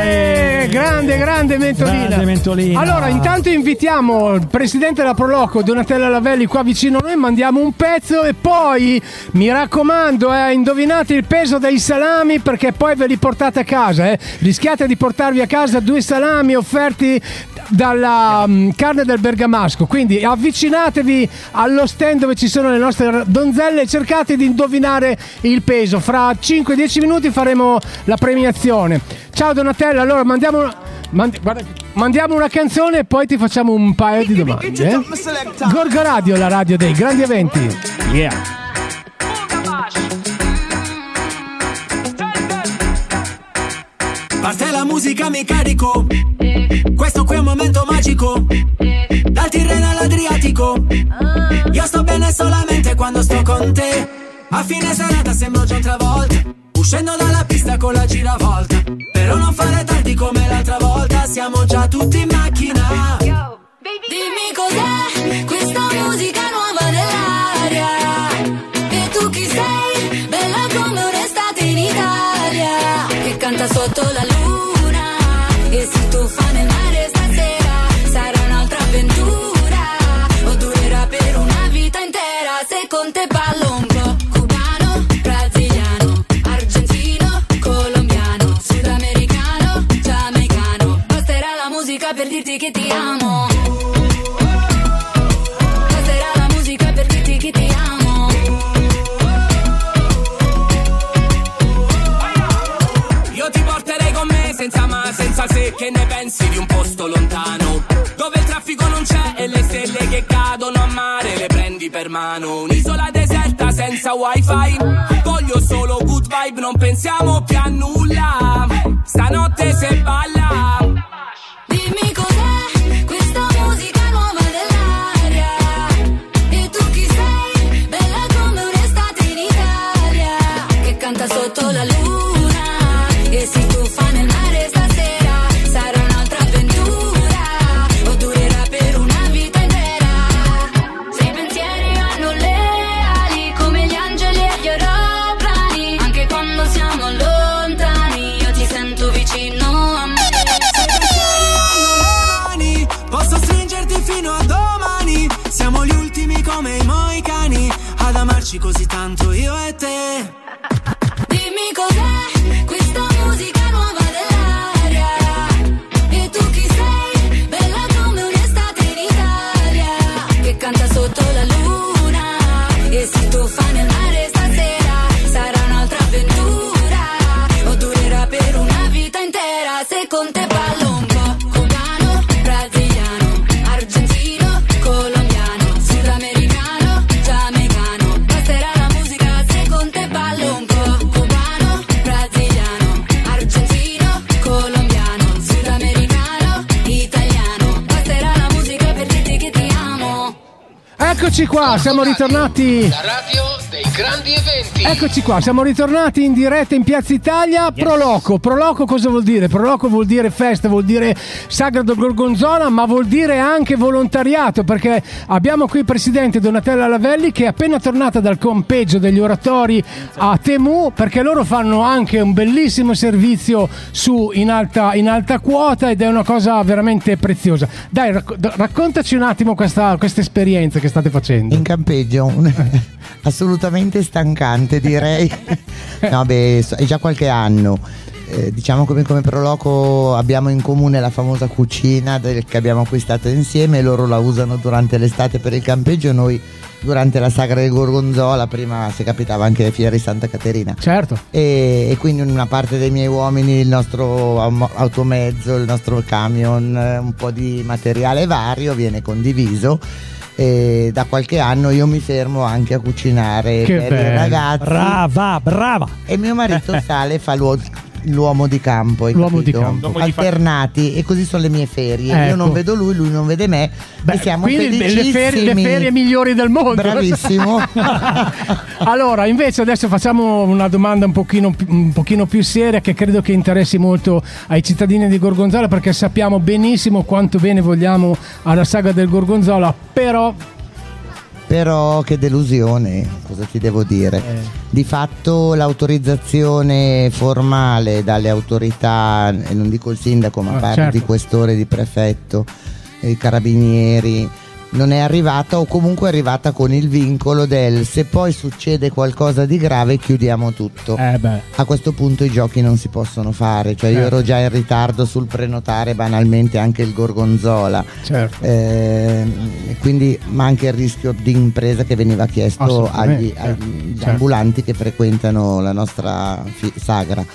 Eh, grande, grande Mentolina. Grande Mentolina. Allora, intanto invitiamo il presidente della Proloco, Donatella Lavelli, qua vicino a noi, mandiamo un pezzo e poi, mi raccomando, eh, indovinate il peso dei salami perché poi ve li portate a casa. Eh. Rischiate di portarvi a casa due salami offerti dalla mm, carne del bergamasco. Quindi avvicinatevi allo stand dove ci sono le nostre donzelle e cercate di indovinare il peso. Fra 5-10 minuti faremo la premiazione. Ciao Donatella, allora mandiamo una, mandi- guarda mandiamo una canzone e poi ti facciamo un paio di domande. eh? Gorga Radio, la radio dei grandi eventi. Yeah. Parte la musica, mi carico. Questo qui è un momento magico. Dal Tirreno all'Adriatico. Io sto bene solamente quando sto con te. A fine serata sembro già un'altra volta. Uscendo dalla pista con la giravolta. Però non fare tardi come l'altra volta. Siamo già tutti in macchina. Prendi per mano Un'isola deserta senza wifi Voglio solo good vibe, non pensiamo più a nulla. Stanotte se balla. Eccoci qua, siamo ritornati. La radio dei grandi eventi. Eccoci qua, siamo ritornati in diretta in Piazza Italia. Proloco, Proloco cosa vuol dire? Proloco vuol dire festa, vuol dire Sagrado Gorgonzola, ma vuol dire anche volontariato, perché abbiamo qui il presidente Donatella Lavelli che è appena tornata dal campeggio degli oratori a Temu, perché loro fanno anche un bellissimo servizio su in alta, in alta quota ed è una cosa veramente preziosa. Dai, racco- raccontaci un attimo questa, questa esperienza che state facendo. In campeggio, assolutamente stancante direi. no, beh, è già qualche anno. Eh, diciamo come, come Proloco abbiamo in comune la famosa cucina del- che abbiamo acquistato insieme, loro la usano durante l'estate per il campeggio, noi durante la sagra del Gorgonzola, prima se capitava anche le fiere di Santa Caterina. Certo. E, e quindi una parte dei miei uomini, il nostro automezzo, il nostro camion, eh, un po' di materiale vario viene condiviso. E da qualche anno io mi fermo anche a cucinare Che per bello. i ragazzi. Brava, brava. E mio marito sale e fa l'uo- l'uomo di campo, hai L'uomo capito? campo. Di fa- alternati e così sono le mie ferie. Io Ecco. non vedo lui, lui non vede me. e siamo Quindi le ferie, le ferie migliori del mondo. Bravissimo. allora, invece adesso facciamo una domanda un pochino, un pochino più seria che credo che interessi molto ai cittadini di Gorgonzola perché sappiamo benissimo quanto bene vogliamo alla saga del Gorgonzola, però Però che delusione, cosa ti devo dire? Eh. Di fatto l'autorizzazione formale dalle autorità, e non dico il sindaco, ma Ah, parlo certo. di questore, di prefetto, i carabinieri, non è arrivata o comunque è arrivata con il vincolo del se poi succede qualcosa di grave chiudiamo tutto. Eh A questo punto i giochi non si possono fare, cioè io Certo. ero già in ritardo sul prenotare banalmente anche il gorgonzola. Certo. Ehm, quindi ma anche il rischio di impresa che veniva chiesto agli, Assolutamente, agli certo. ambulanti che frequentano la nostra fi- sagra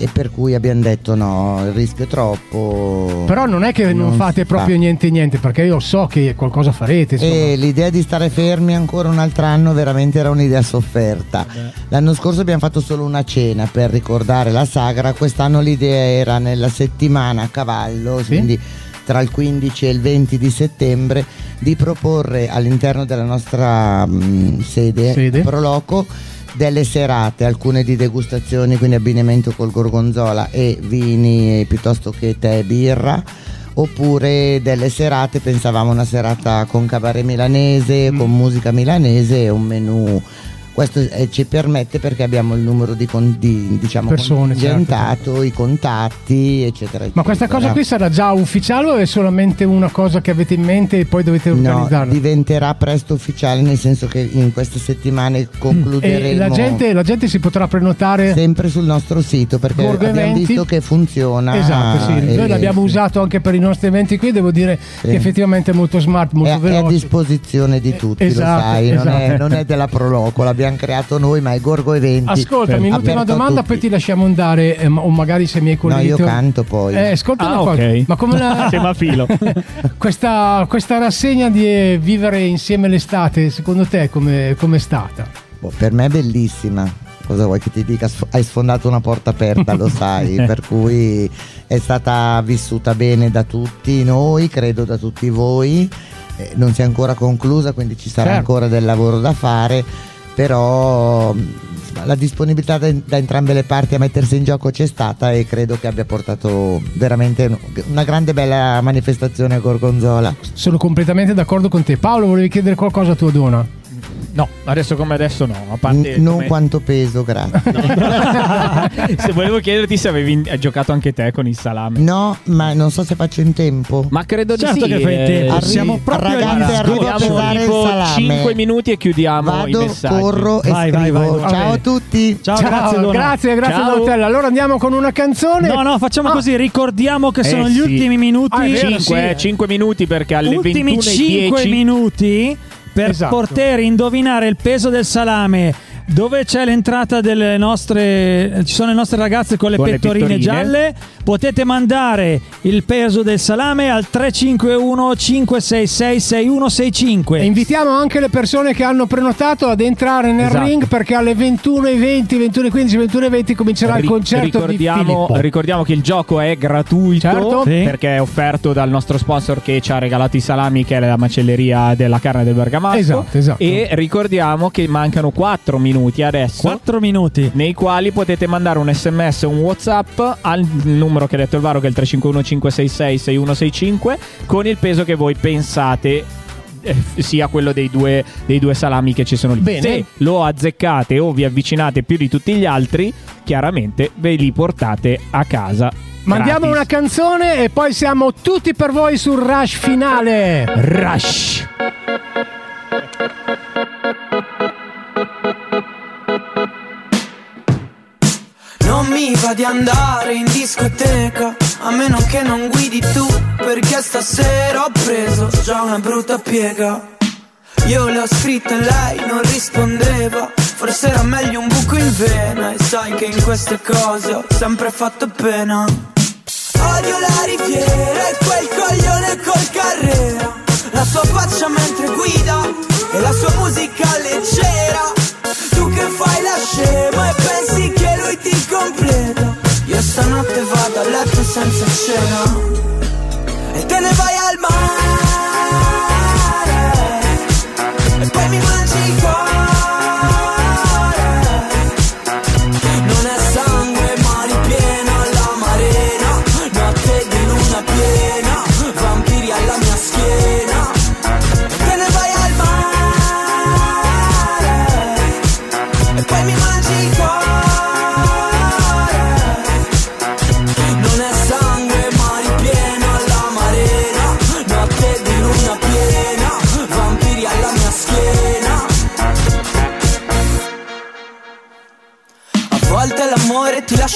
e per cui abbiamo detto no, il rischio è troppo. Però non è che non, si fate fa. proprio niente niente, perché io so che qualcosa farete. Insomma. E l'idea di stare fermi ancora un altro anno veramente era un'idea sofferta. L'anno scorso abbiamo fatto solo una cena per ricordare la sagra, quest'anno l'idea era nella settimana a cavallo, quindi tra il 15 e il 20 di settembre, di proporre all'interno della nostra mm, sede, Sede. Proloco delle serate, alcune di degustazioni, quindi abbinamento col gorgonzola e vini piuttosto che tè e birra oppure delle serate, pensavamo una serata con cabaret Mm. milanese, con musica milanese e un menù. Questo eh, ci permette perché abbiamo il numero di, con- di, diciamo, Persone, certo, i contatti, eccetera. Ma questa eccetera. cosa qui sarà già ufficiale o è solamente una cosa che avete in mente e poi dovete No, organizzarla? diventerà presto ufficiale, nel senso che in queste settimane concluderemo. E la gente, la gente si potrà prenotare sempre sul nostro sito perché Gorgo abbiamo Eventi. visto che funziona. Esatto, sì. e- Noi l'abbiamo usato anche per i nostri eventi qui, devo dire che effettivamente è molto smart, molto è, è a veloce. disposizione di tutti, esatto, lo sai, non, è, esatto. non è della Proloco, l'abbiamo creato noi, ma è Gorgo Eventi. Ascoltami, un'ultima Aperto a domanda, poi ti lasciamo andare, eh, o magari se i miei No, colleghi. io te- canto poi. Eh, ascolta Ah, una cosa, ok. ma come la... Siamo a filo. questa, questa rassegna di eh, vivere insieme l'estate, secondo te come è stata? Boh, per me è bellissima. cosa vuoi che ti dica? Hai sfondato una porta aperta, lo sai, per cui è stata vissuta bene da tutti noi, credo da tutti voi. Eh, non si è ancora conclusa, quindi ci sarà Certo. ancora del lavoro da fare, però la disponibilità da, entrambe le parti a mettersi in gioco c'è stata e credo che abbia portato veramente una grande bella manifestazione a Gorgonzola. Sono completamente d'accordo con te. Paolo, volevi chiedere qualcosa a tua donna? No, adesso come adesso no. A parte N- non come- quanto peso, grazie. se volevo chiederti se avevi in- giocato anche te con il salame. No, ma non so se faccio in tempo. Ma credo di Certo sì. che fai in tempo, Arri- siamo proprio ragazzi, arrivo a pesare il salame. 5 minuti e chiudiamo i Vado, messaggi. corro e Vai, vai, scrivo. vai, vai. Ciao Ok. a tutti. Ciao, Ciao, grazie Donna. grazie, grazie Ciao. Donatella. Allora andiamo con una canzone. No, no, facciamo Ah. così, ricordiamo che Eh sono gli sì. ultimi minuti. Ah, è vero, 5, sì. minuti perché alle ultimi 21.10 5 minuti per Esatto. poter indovinare il peso del salame. Dove c'è l'entrata delle nostre. Ci sono le nostre ragazze con le Con le pettorine pettorine. gialle. Potete mandare il peso del salame al 351 566 E 6165. invitiamo anche le persone che hanno prenotato ad entrare nel Esatto. ring perché alle 21.20, 21.15, 21.20 comincerà il concerto di ricordiamo, ricordiamo che il gioco è gratuito Certo. Sì. perché è offerto dal nostro sponsor che ci ha regalato i salami che è la macelleria della carne del Bergamasco Esatto, esatto. e ricordiamo che mancano 4 minuti adesso 4 minuti. nei quali potete mandare un sms un whatsapp al numero che ha detto il Varo che è il 351 566 6165 con il peso che voi pensate eh, sia quello dei due, dei due salami che ci sono lì. Bene. Se lo azzeccate o vi avvicinate più di tutti gli altri, chiaramente ve li portate a casa. Mandiamo una gratis. canzone e poi siamo tutti per voi sul rush finale. Rush. Mi va di andare in discoteca A meno che non guidi tu Perché stasera ho preso già una brutta piega. Io le ho scritto e lei non rispondeva Forse era meglio un buco in vena E sai che in queste cose ho sempre fatto pena. Odio la riviera e quel coglione col carrera La sua faccia mentre guida e la sua musica leggera. Tu che fai la scema e pensi che ti completa Io stanotte vado a letto senza cena E te ne vai al mare. E poi mi mangi il cuore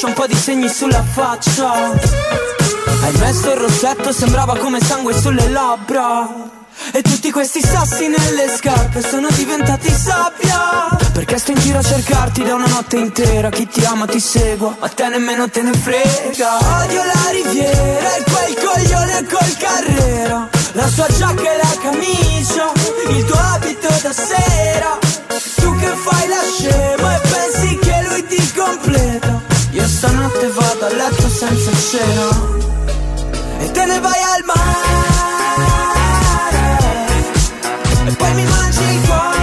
lascia un po' di segni sulla faccia. Hai messo il rossetto, sembrava come sangue sulle labbra. E tutti questi sassi nelle scarpe sono diventati sabbia. Perché sto in giro a cercarti da una notte intera? Chi ti ama ti segua, ma te nemmeno te ne frega. Odio la riviera e quel coglione col carrera. La sua giacca e la camicia, il tuo abito da sera. Tu che fai la scema e pensi che lui ti completa stanotte vado a letto senza cena E te ne vai al mare. E poi mi mangi il cuore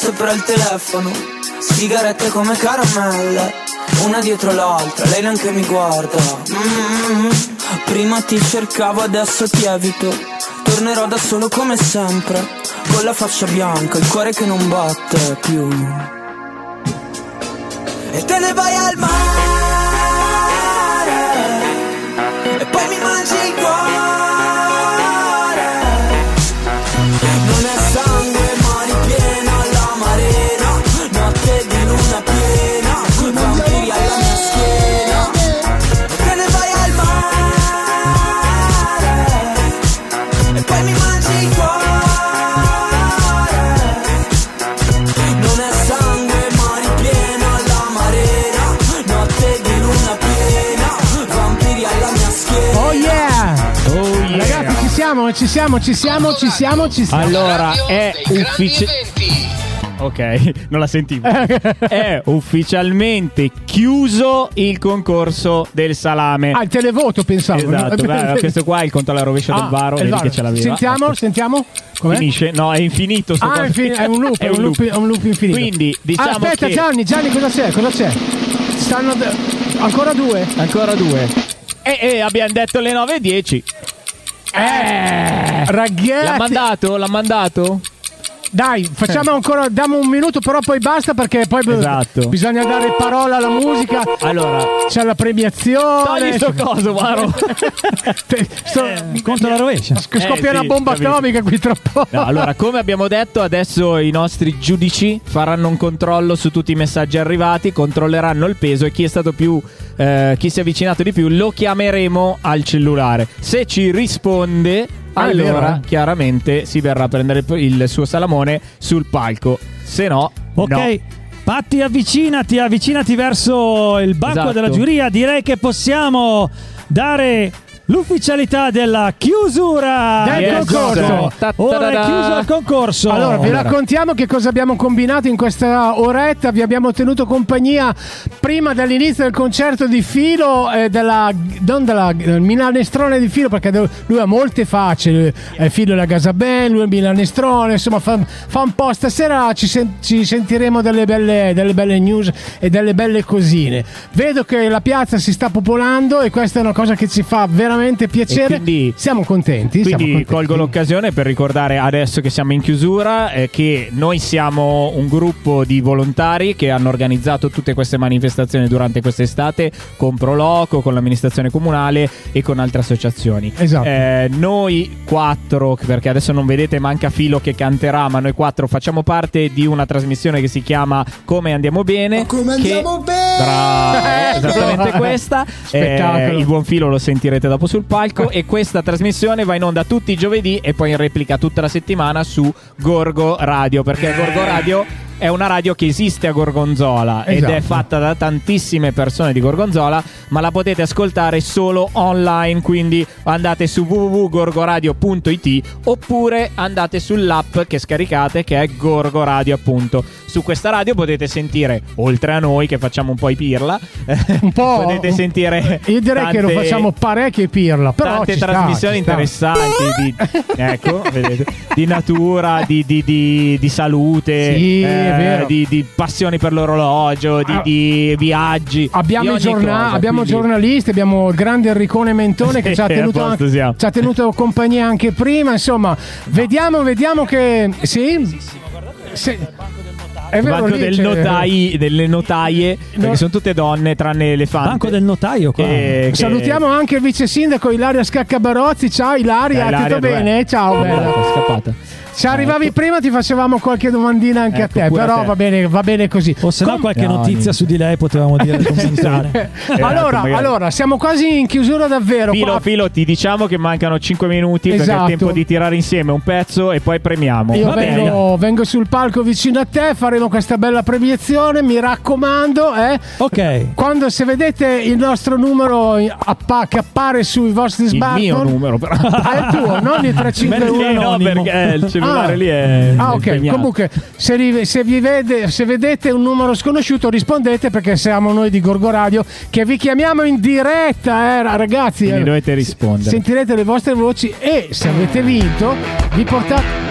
sopra il telefono. Sigarette come caramelle Una dietro l'altra, lei neanche mi guarda. Mm, Prima ti cercavo, adesso ti evito. Tornerò da solo come sempre Con la faccia bianca, il cuore che non batte più. E te ne vai al mare siamo, ci siamo, ci siamo, ci siamo, ci siamo. Allora, è ufficiale. Ok, non la sentivo. è ufficialmente chiuso il concorso del salame. Ah, il televoto pensavo. Esatto, beh, questo qua è il conto alla rovescia del Ah, varo, è il vedi varo. che ce l'aveva. Sentiamo, Ecco. sentiamo. Com'è? Finisce? No, è infinito. sto Ah, coso. è, un loop, è un loop, è un loop infinito. Quindi, diciamo Ah, aspetta, che- Gianni, Gianni, cosa c'è? Cosa c'è? Stanno. d- ancora due? Ancora due. E, e abbiamo detto le 9.10. Eh, ragazzi. L'ha mandato? L'ha mandato? Dai, facciamo ancora, diamo un minuto, però poi basta perché poi Esatto. bisogna dare parola alla musica. Allora, c'è la premiazione. Togli sto coso, Varo. Sto- Conto la rovescia. sc- Eh, scoppia sì, una bomba capito. atomica qui tra poco. No, allora, come abbiamo detto, adesso i nostri giudici faranno un controllo su tutti i messaggi arrivati, controlleranno il peso e chi è stato più. Eh, chi si è avvicinato di più lo chiameremo al cellulare. Se ci risponde, Ah, allora vero, eh? chiaramente si verrà a prendere il suo salamone sul palco. Se no, Ok. no. Patti, avvicinati, avvicinati verso il banco Esatto. della giuria. Direi che possiamo dare l'ufficialità della chiusura Del Yes. concorso. Ora è chiuso il concorso. Allora, vi raccontiamo che cosa abbiamo combinato in questa oretta. Vi abbiamo tenuto compagnia prima dell'inizio del concerto di filo, eh, della, non della del Milanestrone di filo, perché lui ha molte facce. È filo della Gasaben, lui è Milanestrone, insomma, fa, fa un po'. Stasera ci, sen- ci sentiremo delle belle, delle belle news e delle belle cosine. Vedo che la piazza si sta popolando e questa è una cosa che ci fa veramente piacere. E quindi- siamo contenti. siamo Quindi contenti. colgo l'occasione per ricordare adesso che siamo in chiusura eh, che noi siamo un gruppo di volontari che hanno organizzato tutte queste manifestazioni durante quest'estate con Proloco, con l'amministrazione comunale e con altre associazioni. Esatto. Eh, noi quattro, perché adesso non vedete manca Filo che canterà, ma noi quattro facciamo parte di una trasmissione che si chiama Come andiamo bene. Come che- andiamo bene? Bravo, esattamente questa. Spettacolo. Eh, il buon filo lo sentirete dopo sul palco. e questa trasmissione va in onda tutti i giovedì e poi in replica tutta la settimana su Gorgo Radio. Perché Gorgo Radio è una radio che esiste a Gorgonzola ed Esatto. è fatta da tantissime persone di Gorgonzola, ma la potete ascoltare solo online. Quindi andate su www.gorgoradio.it oppure andate sull'app che scaricate che è Gorgo Radio appunto. Su questa radio potete sentire, oltre a noi che facciamo un po' i pirla, un po'. potete sentire Io direi che lo tante- facciamo parecchie pirla. Però tante trasmissioni sta. interessanti di, ecco, vedete, di natura, di, di- di- di salute, Sì, è vero. di, di passioni per l'orologio, di, Ah. di viaggi. Abbiamo, di giorna- cosa, abbiamo giornalisti, abbiamo il grande Enricone Mentone che ci ha, tenuto posto anche- ci ha tenuto compagnia anche prima. Insomma, vediamo, vediamo che. Sì? Sì. È vero, Banco del notai, delle notaie, perché sono tutte donne tranne elefante. Banco del notaio qua. Che- che- Salutiamo anche il vice sindaco Ilaria Scaccabarozzi. Ciao Ilaria, Eh, Ilaria, tutto dov'è? bene? Ciao, È bella. scappata, è scappata. Se arrivavi prima ti facevamo qualche domandina anche Ecco, a te, pure a però te. Va, bene, va bene così. O se no Com- qualche No, notizia niente. su di lei potevamo dire allora, magari. allora, siamo quasi in chiusura davvero. Filo, Qua- filo, ti diciamo che mancano 5 minuti perché è Esatto. il tempo di tirare insieme un pezzo e poi premiamo. Io Va bene. vengo, vengo sul palco vicino a te, faremo questa bella premiazione, mi raccomando, eh. Ok. Quando se vedete il nostro numero appa- che appare sui vostri Il smartphone mio numero, però. È il tuo, non il 351 Eh, no, perché il cellulare Ah. lì è. Ah, ok. impegnato. Comunque, se, ri- se vi vede- se vedete un numero sconosciuto, rispondete perché siamo noi di Gorgo Radio che vi chiamiamo in diretta, eh, ragazzi. Quindi eh. dovete rispondere. Sentirete le vostre voci e se avete vinto, vi portate.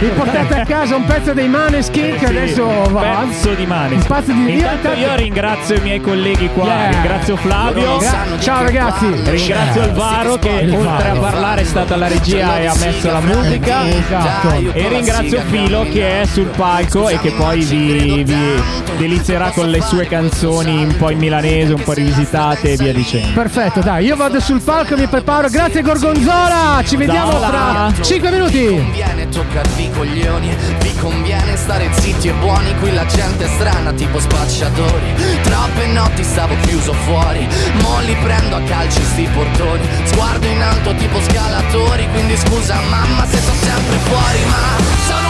Vi portate a casa un pezzo dei Maneskin che Sì, adesso un va. pezzo di. Un pezzo di Intanto io- io ringrazio i miei colleghi qua, Yeah. ringrazio Flavio. Gra- Ciao ragazzi. Ringrazio il Varo che Il oltre a parlare è stato alla regia e ha messo la musica. Esatto. E ringrazio Filo che è sul palco e che poi vi, vi delizierà con le sue canzoni un po' in milanese, un po' rivisitate e via dicendo. Perfetto, dai, io vado sul palco, mi preparo. Grazie Gorgonzola, ci vediamo Zola. fra 5 minuti. Coglioni. Vi conviene stare zitti e buoni Qui la gente è strana tipo spacciatori. Troppe notti stavo chiuso fuori Mo li prendo a calci sti portoni. Sguardo in alto tipo scalatori Quindi scusa mamma se sto sempre fuori Ma sono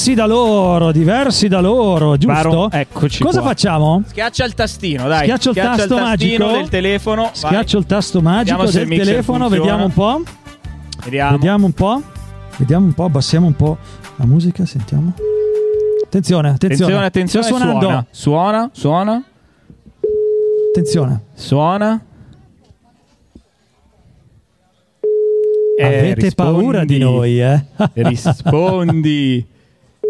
diversi da loro, diversi da loro, giusto? Baro, eccoci Cosa qua. facciamo? Schiaccia il tastino, dai. Schiaccio il tasto tastino magico. del telefono. vai. Schiaccio il tasto magico Vediamo del il telefono, funziona. vediamo un po'. Vediamo. Vediamo un po'. Vediamo un po', abbassiamo un po' la musica, sentiamo. Attenzione, attenzione. Attenzione, attenzione. Sta suonando. Suona, suona, suona. Attenzione. Suona. Eh, Avete rispondi. paura di noi, eh? rispondi.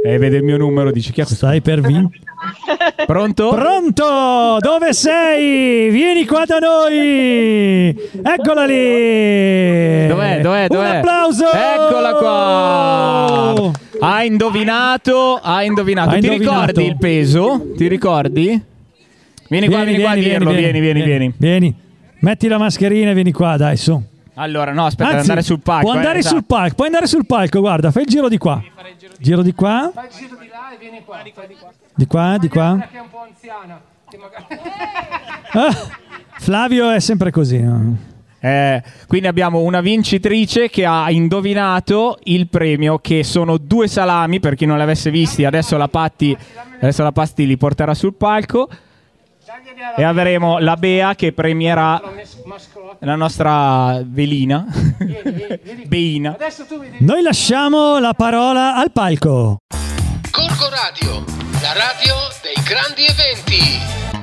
E vede il mio numero, dice chi è questo? Stai per vincere. Pronto? Pronto? Dove sei? Vieni qua da noi! Eccola lì! Dov'è? Dov'è? Dov'è? Un applauso! Eccola qua! Ha indovinato, ha indovinato. Ha Ti indovinato. ricordi il peso? Ti ricordi? Vieni, qua, vieni, qua a dirlo, vieni, vieni, vieni. Vieni. Metti la mascherina e vieni qua, dai, su. Allora, no, aspetta, Anzi, andare sul palco. Può andare eh, sul esatto. palco, puoi andare sul palco, guarda, fai il giro di qua. Giro di qua, Fai il giro di là e vieni qua. Di qua. di qua, di qua. Che è un po' anziana. Magari... Ah, Flavio è sempre così. no? Eh, quindi abbiamo una vincitrice che ha indovinato il premio, che sono due salami. Per chi non li avesse visti, adesso la Patti, adesso la Patti li porterà sul palco. E avremo la Bea che premierà la nostra velina. Beina. Noi lasciamo la parola al palco. Corco Radio, la radio dei grandi eventi.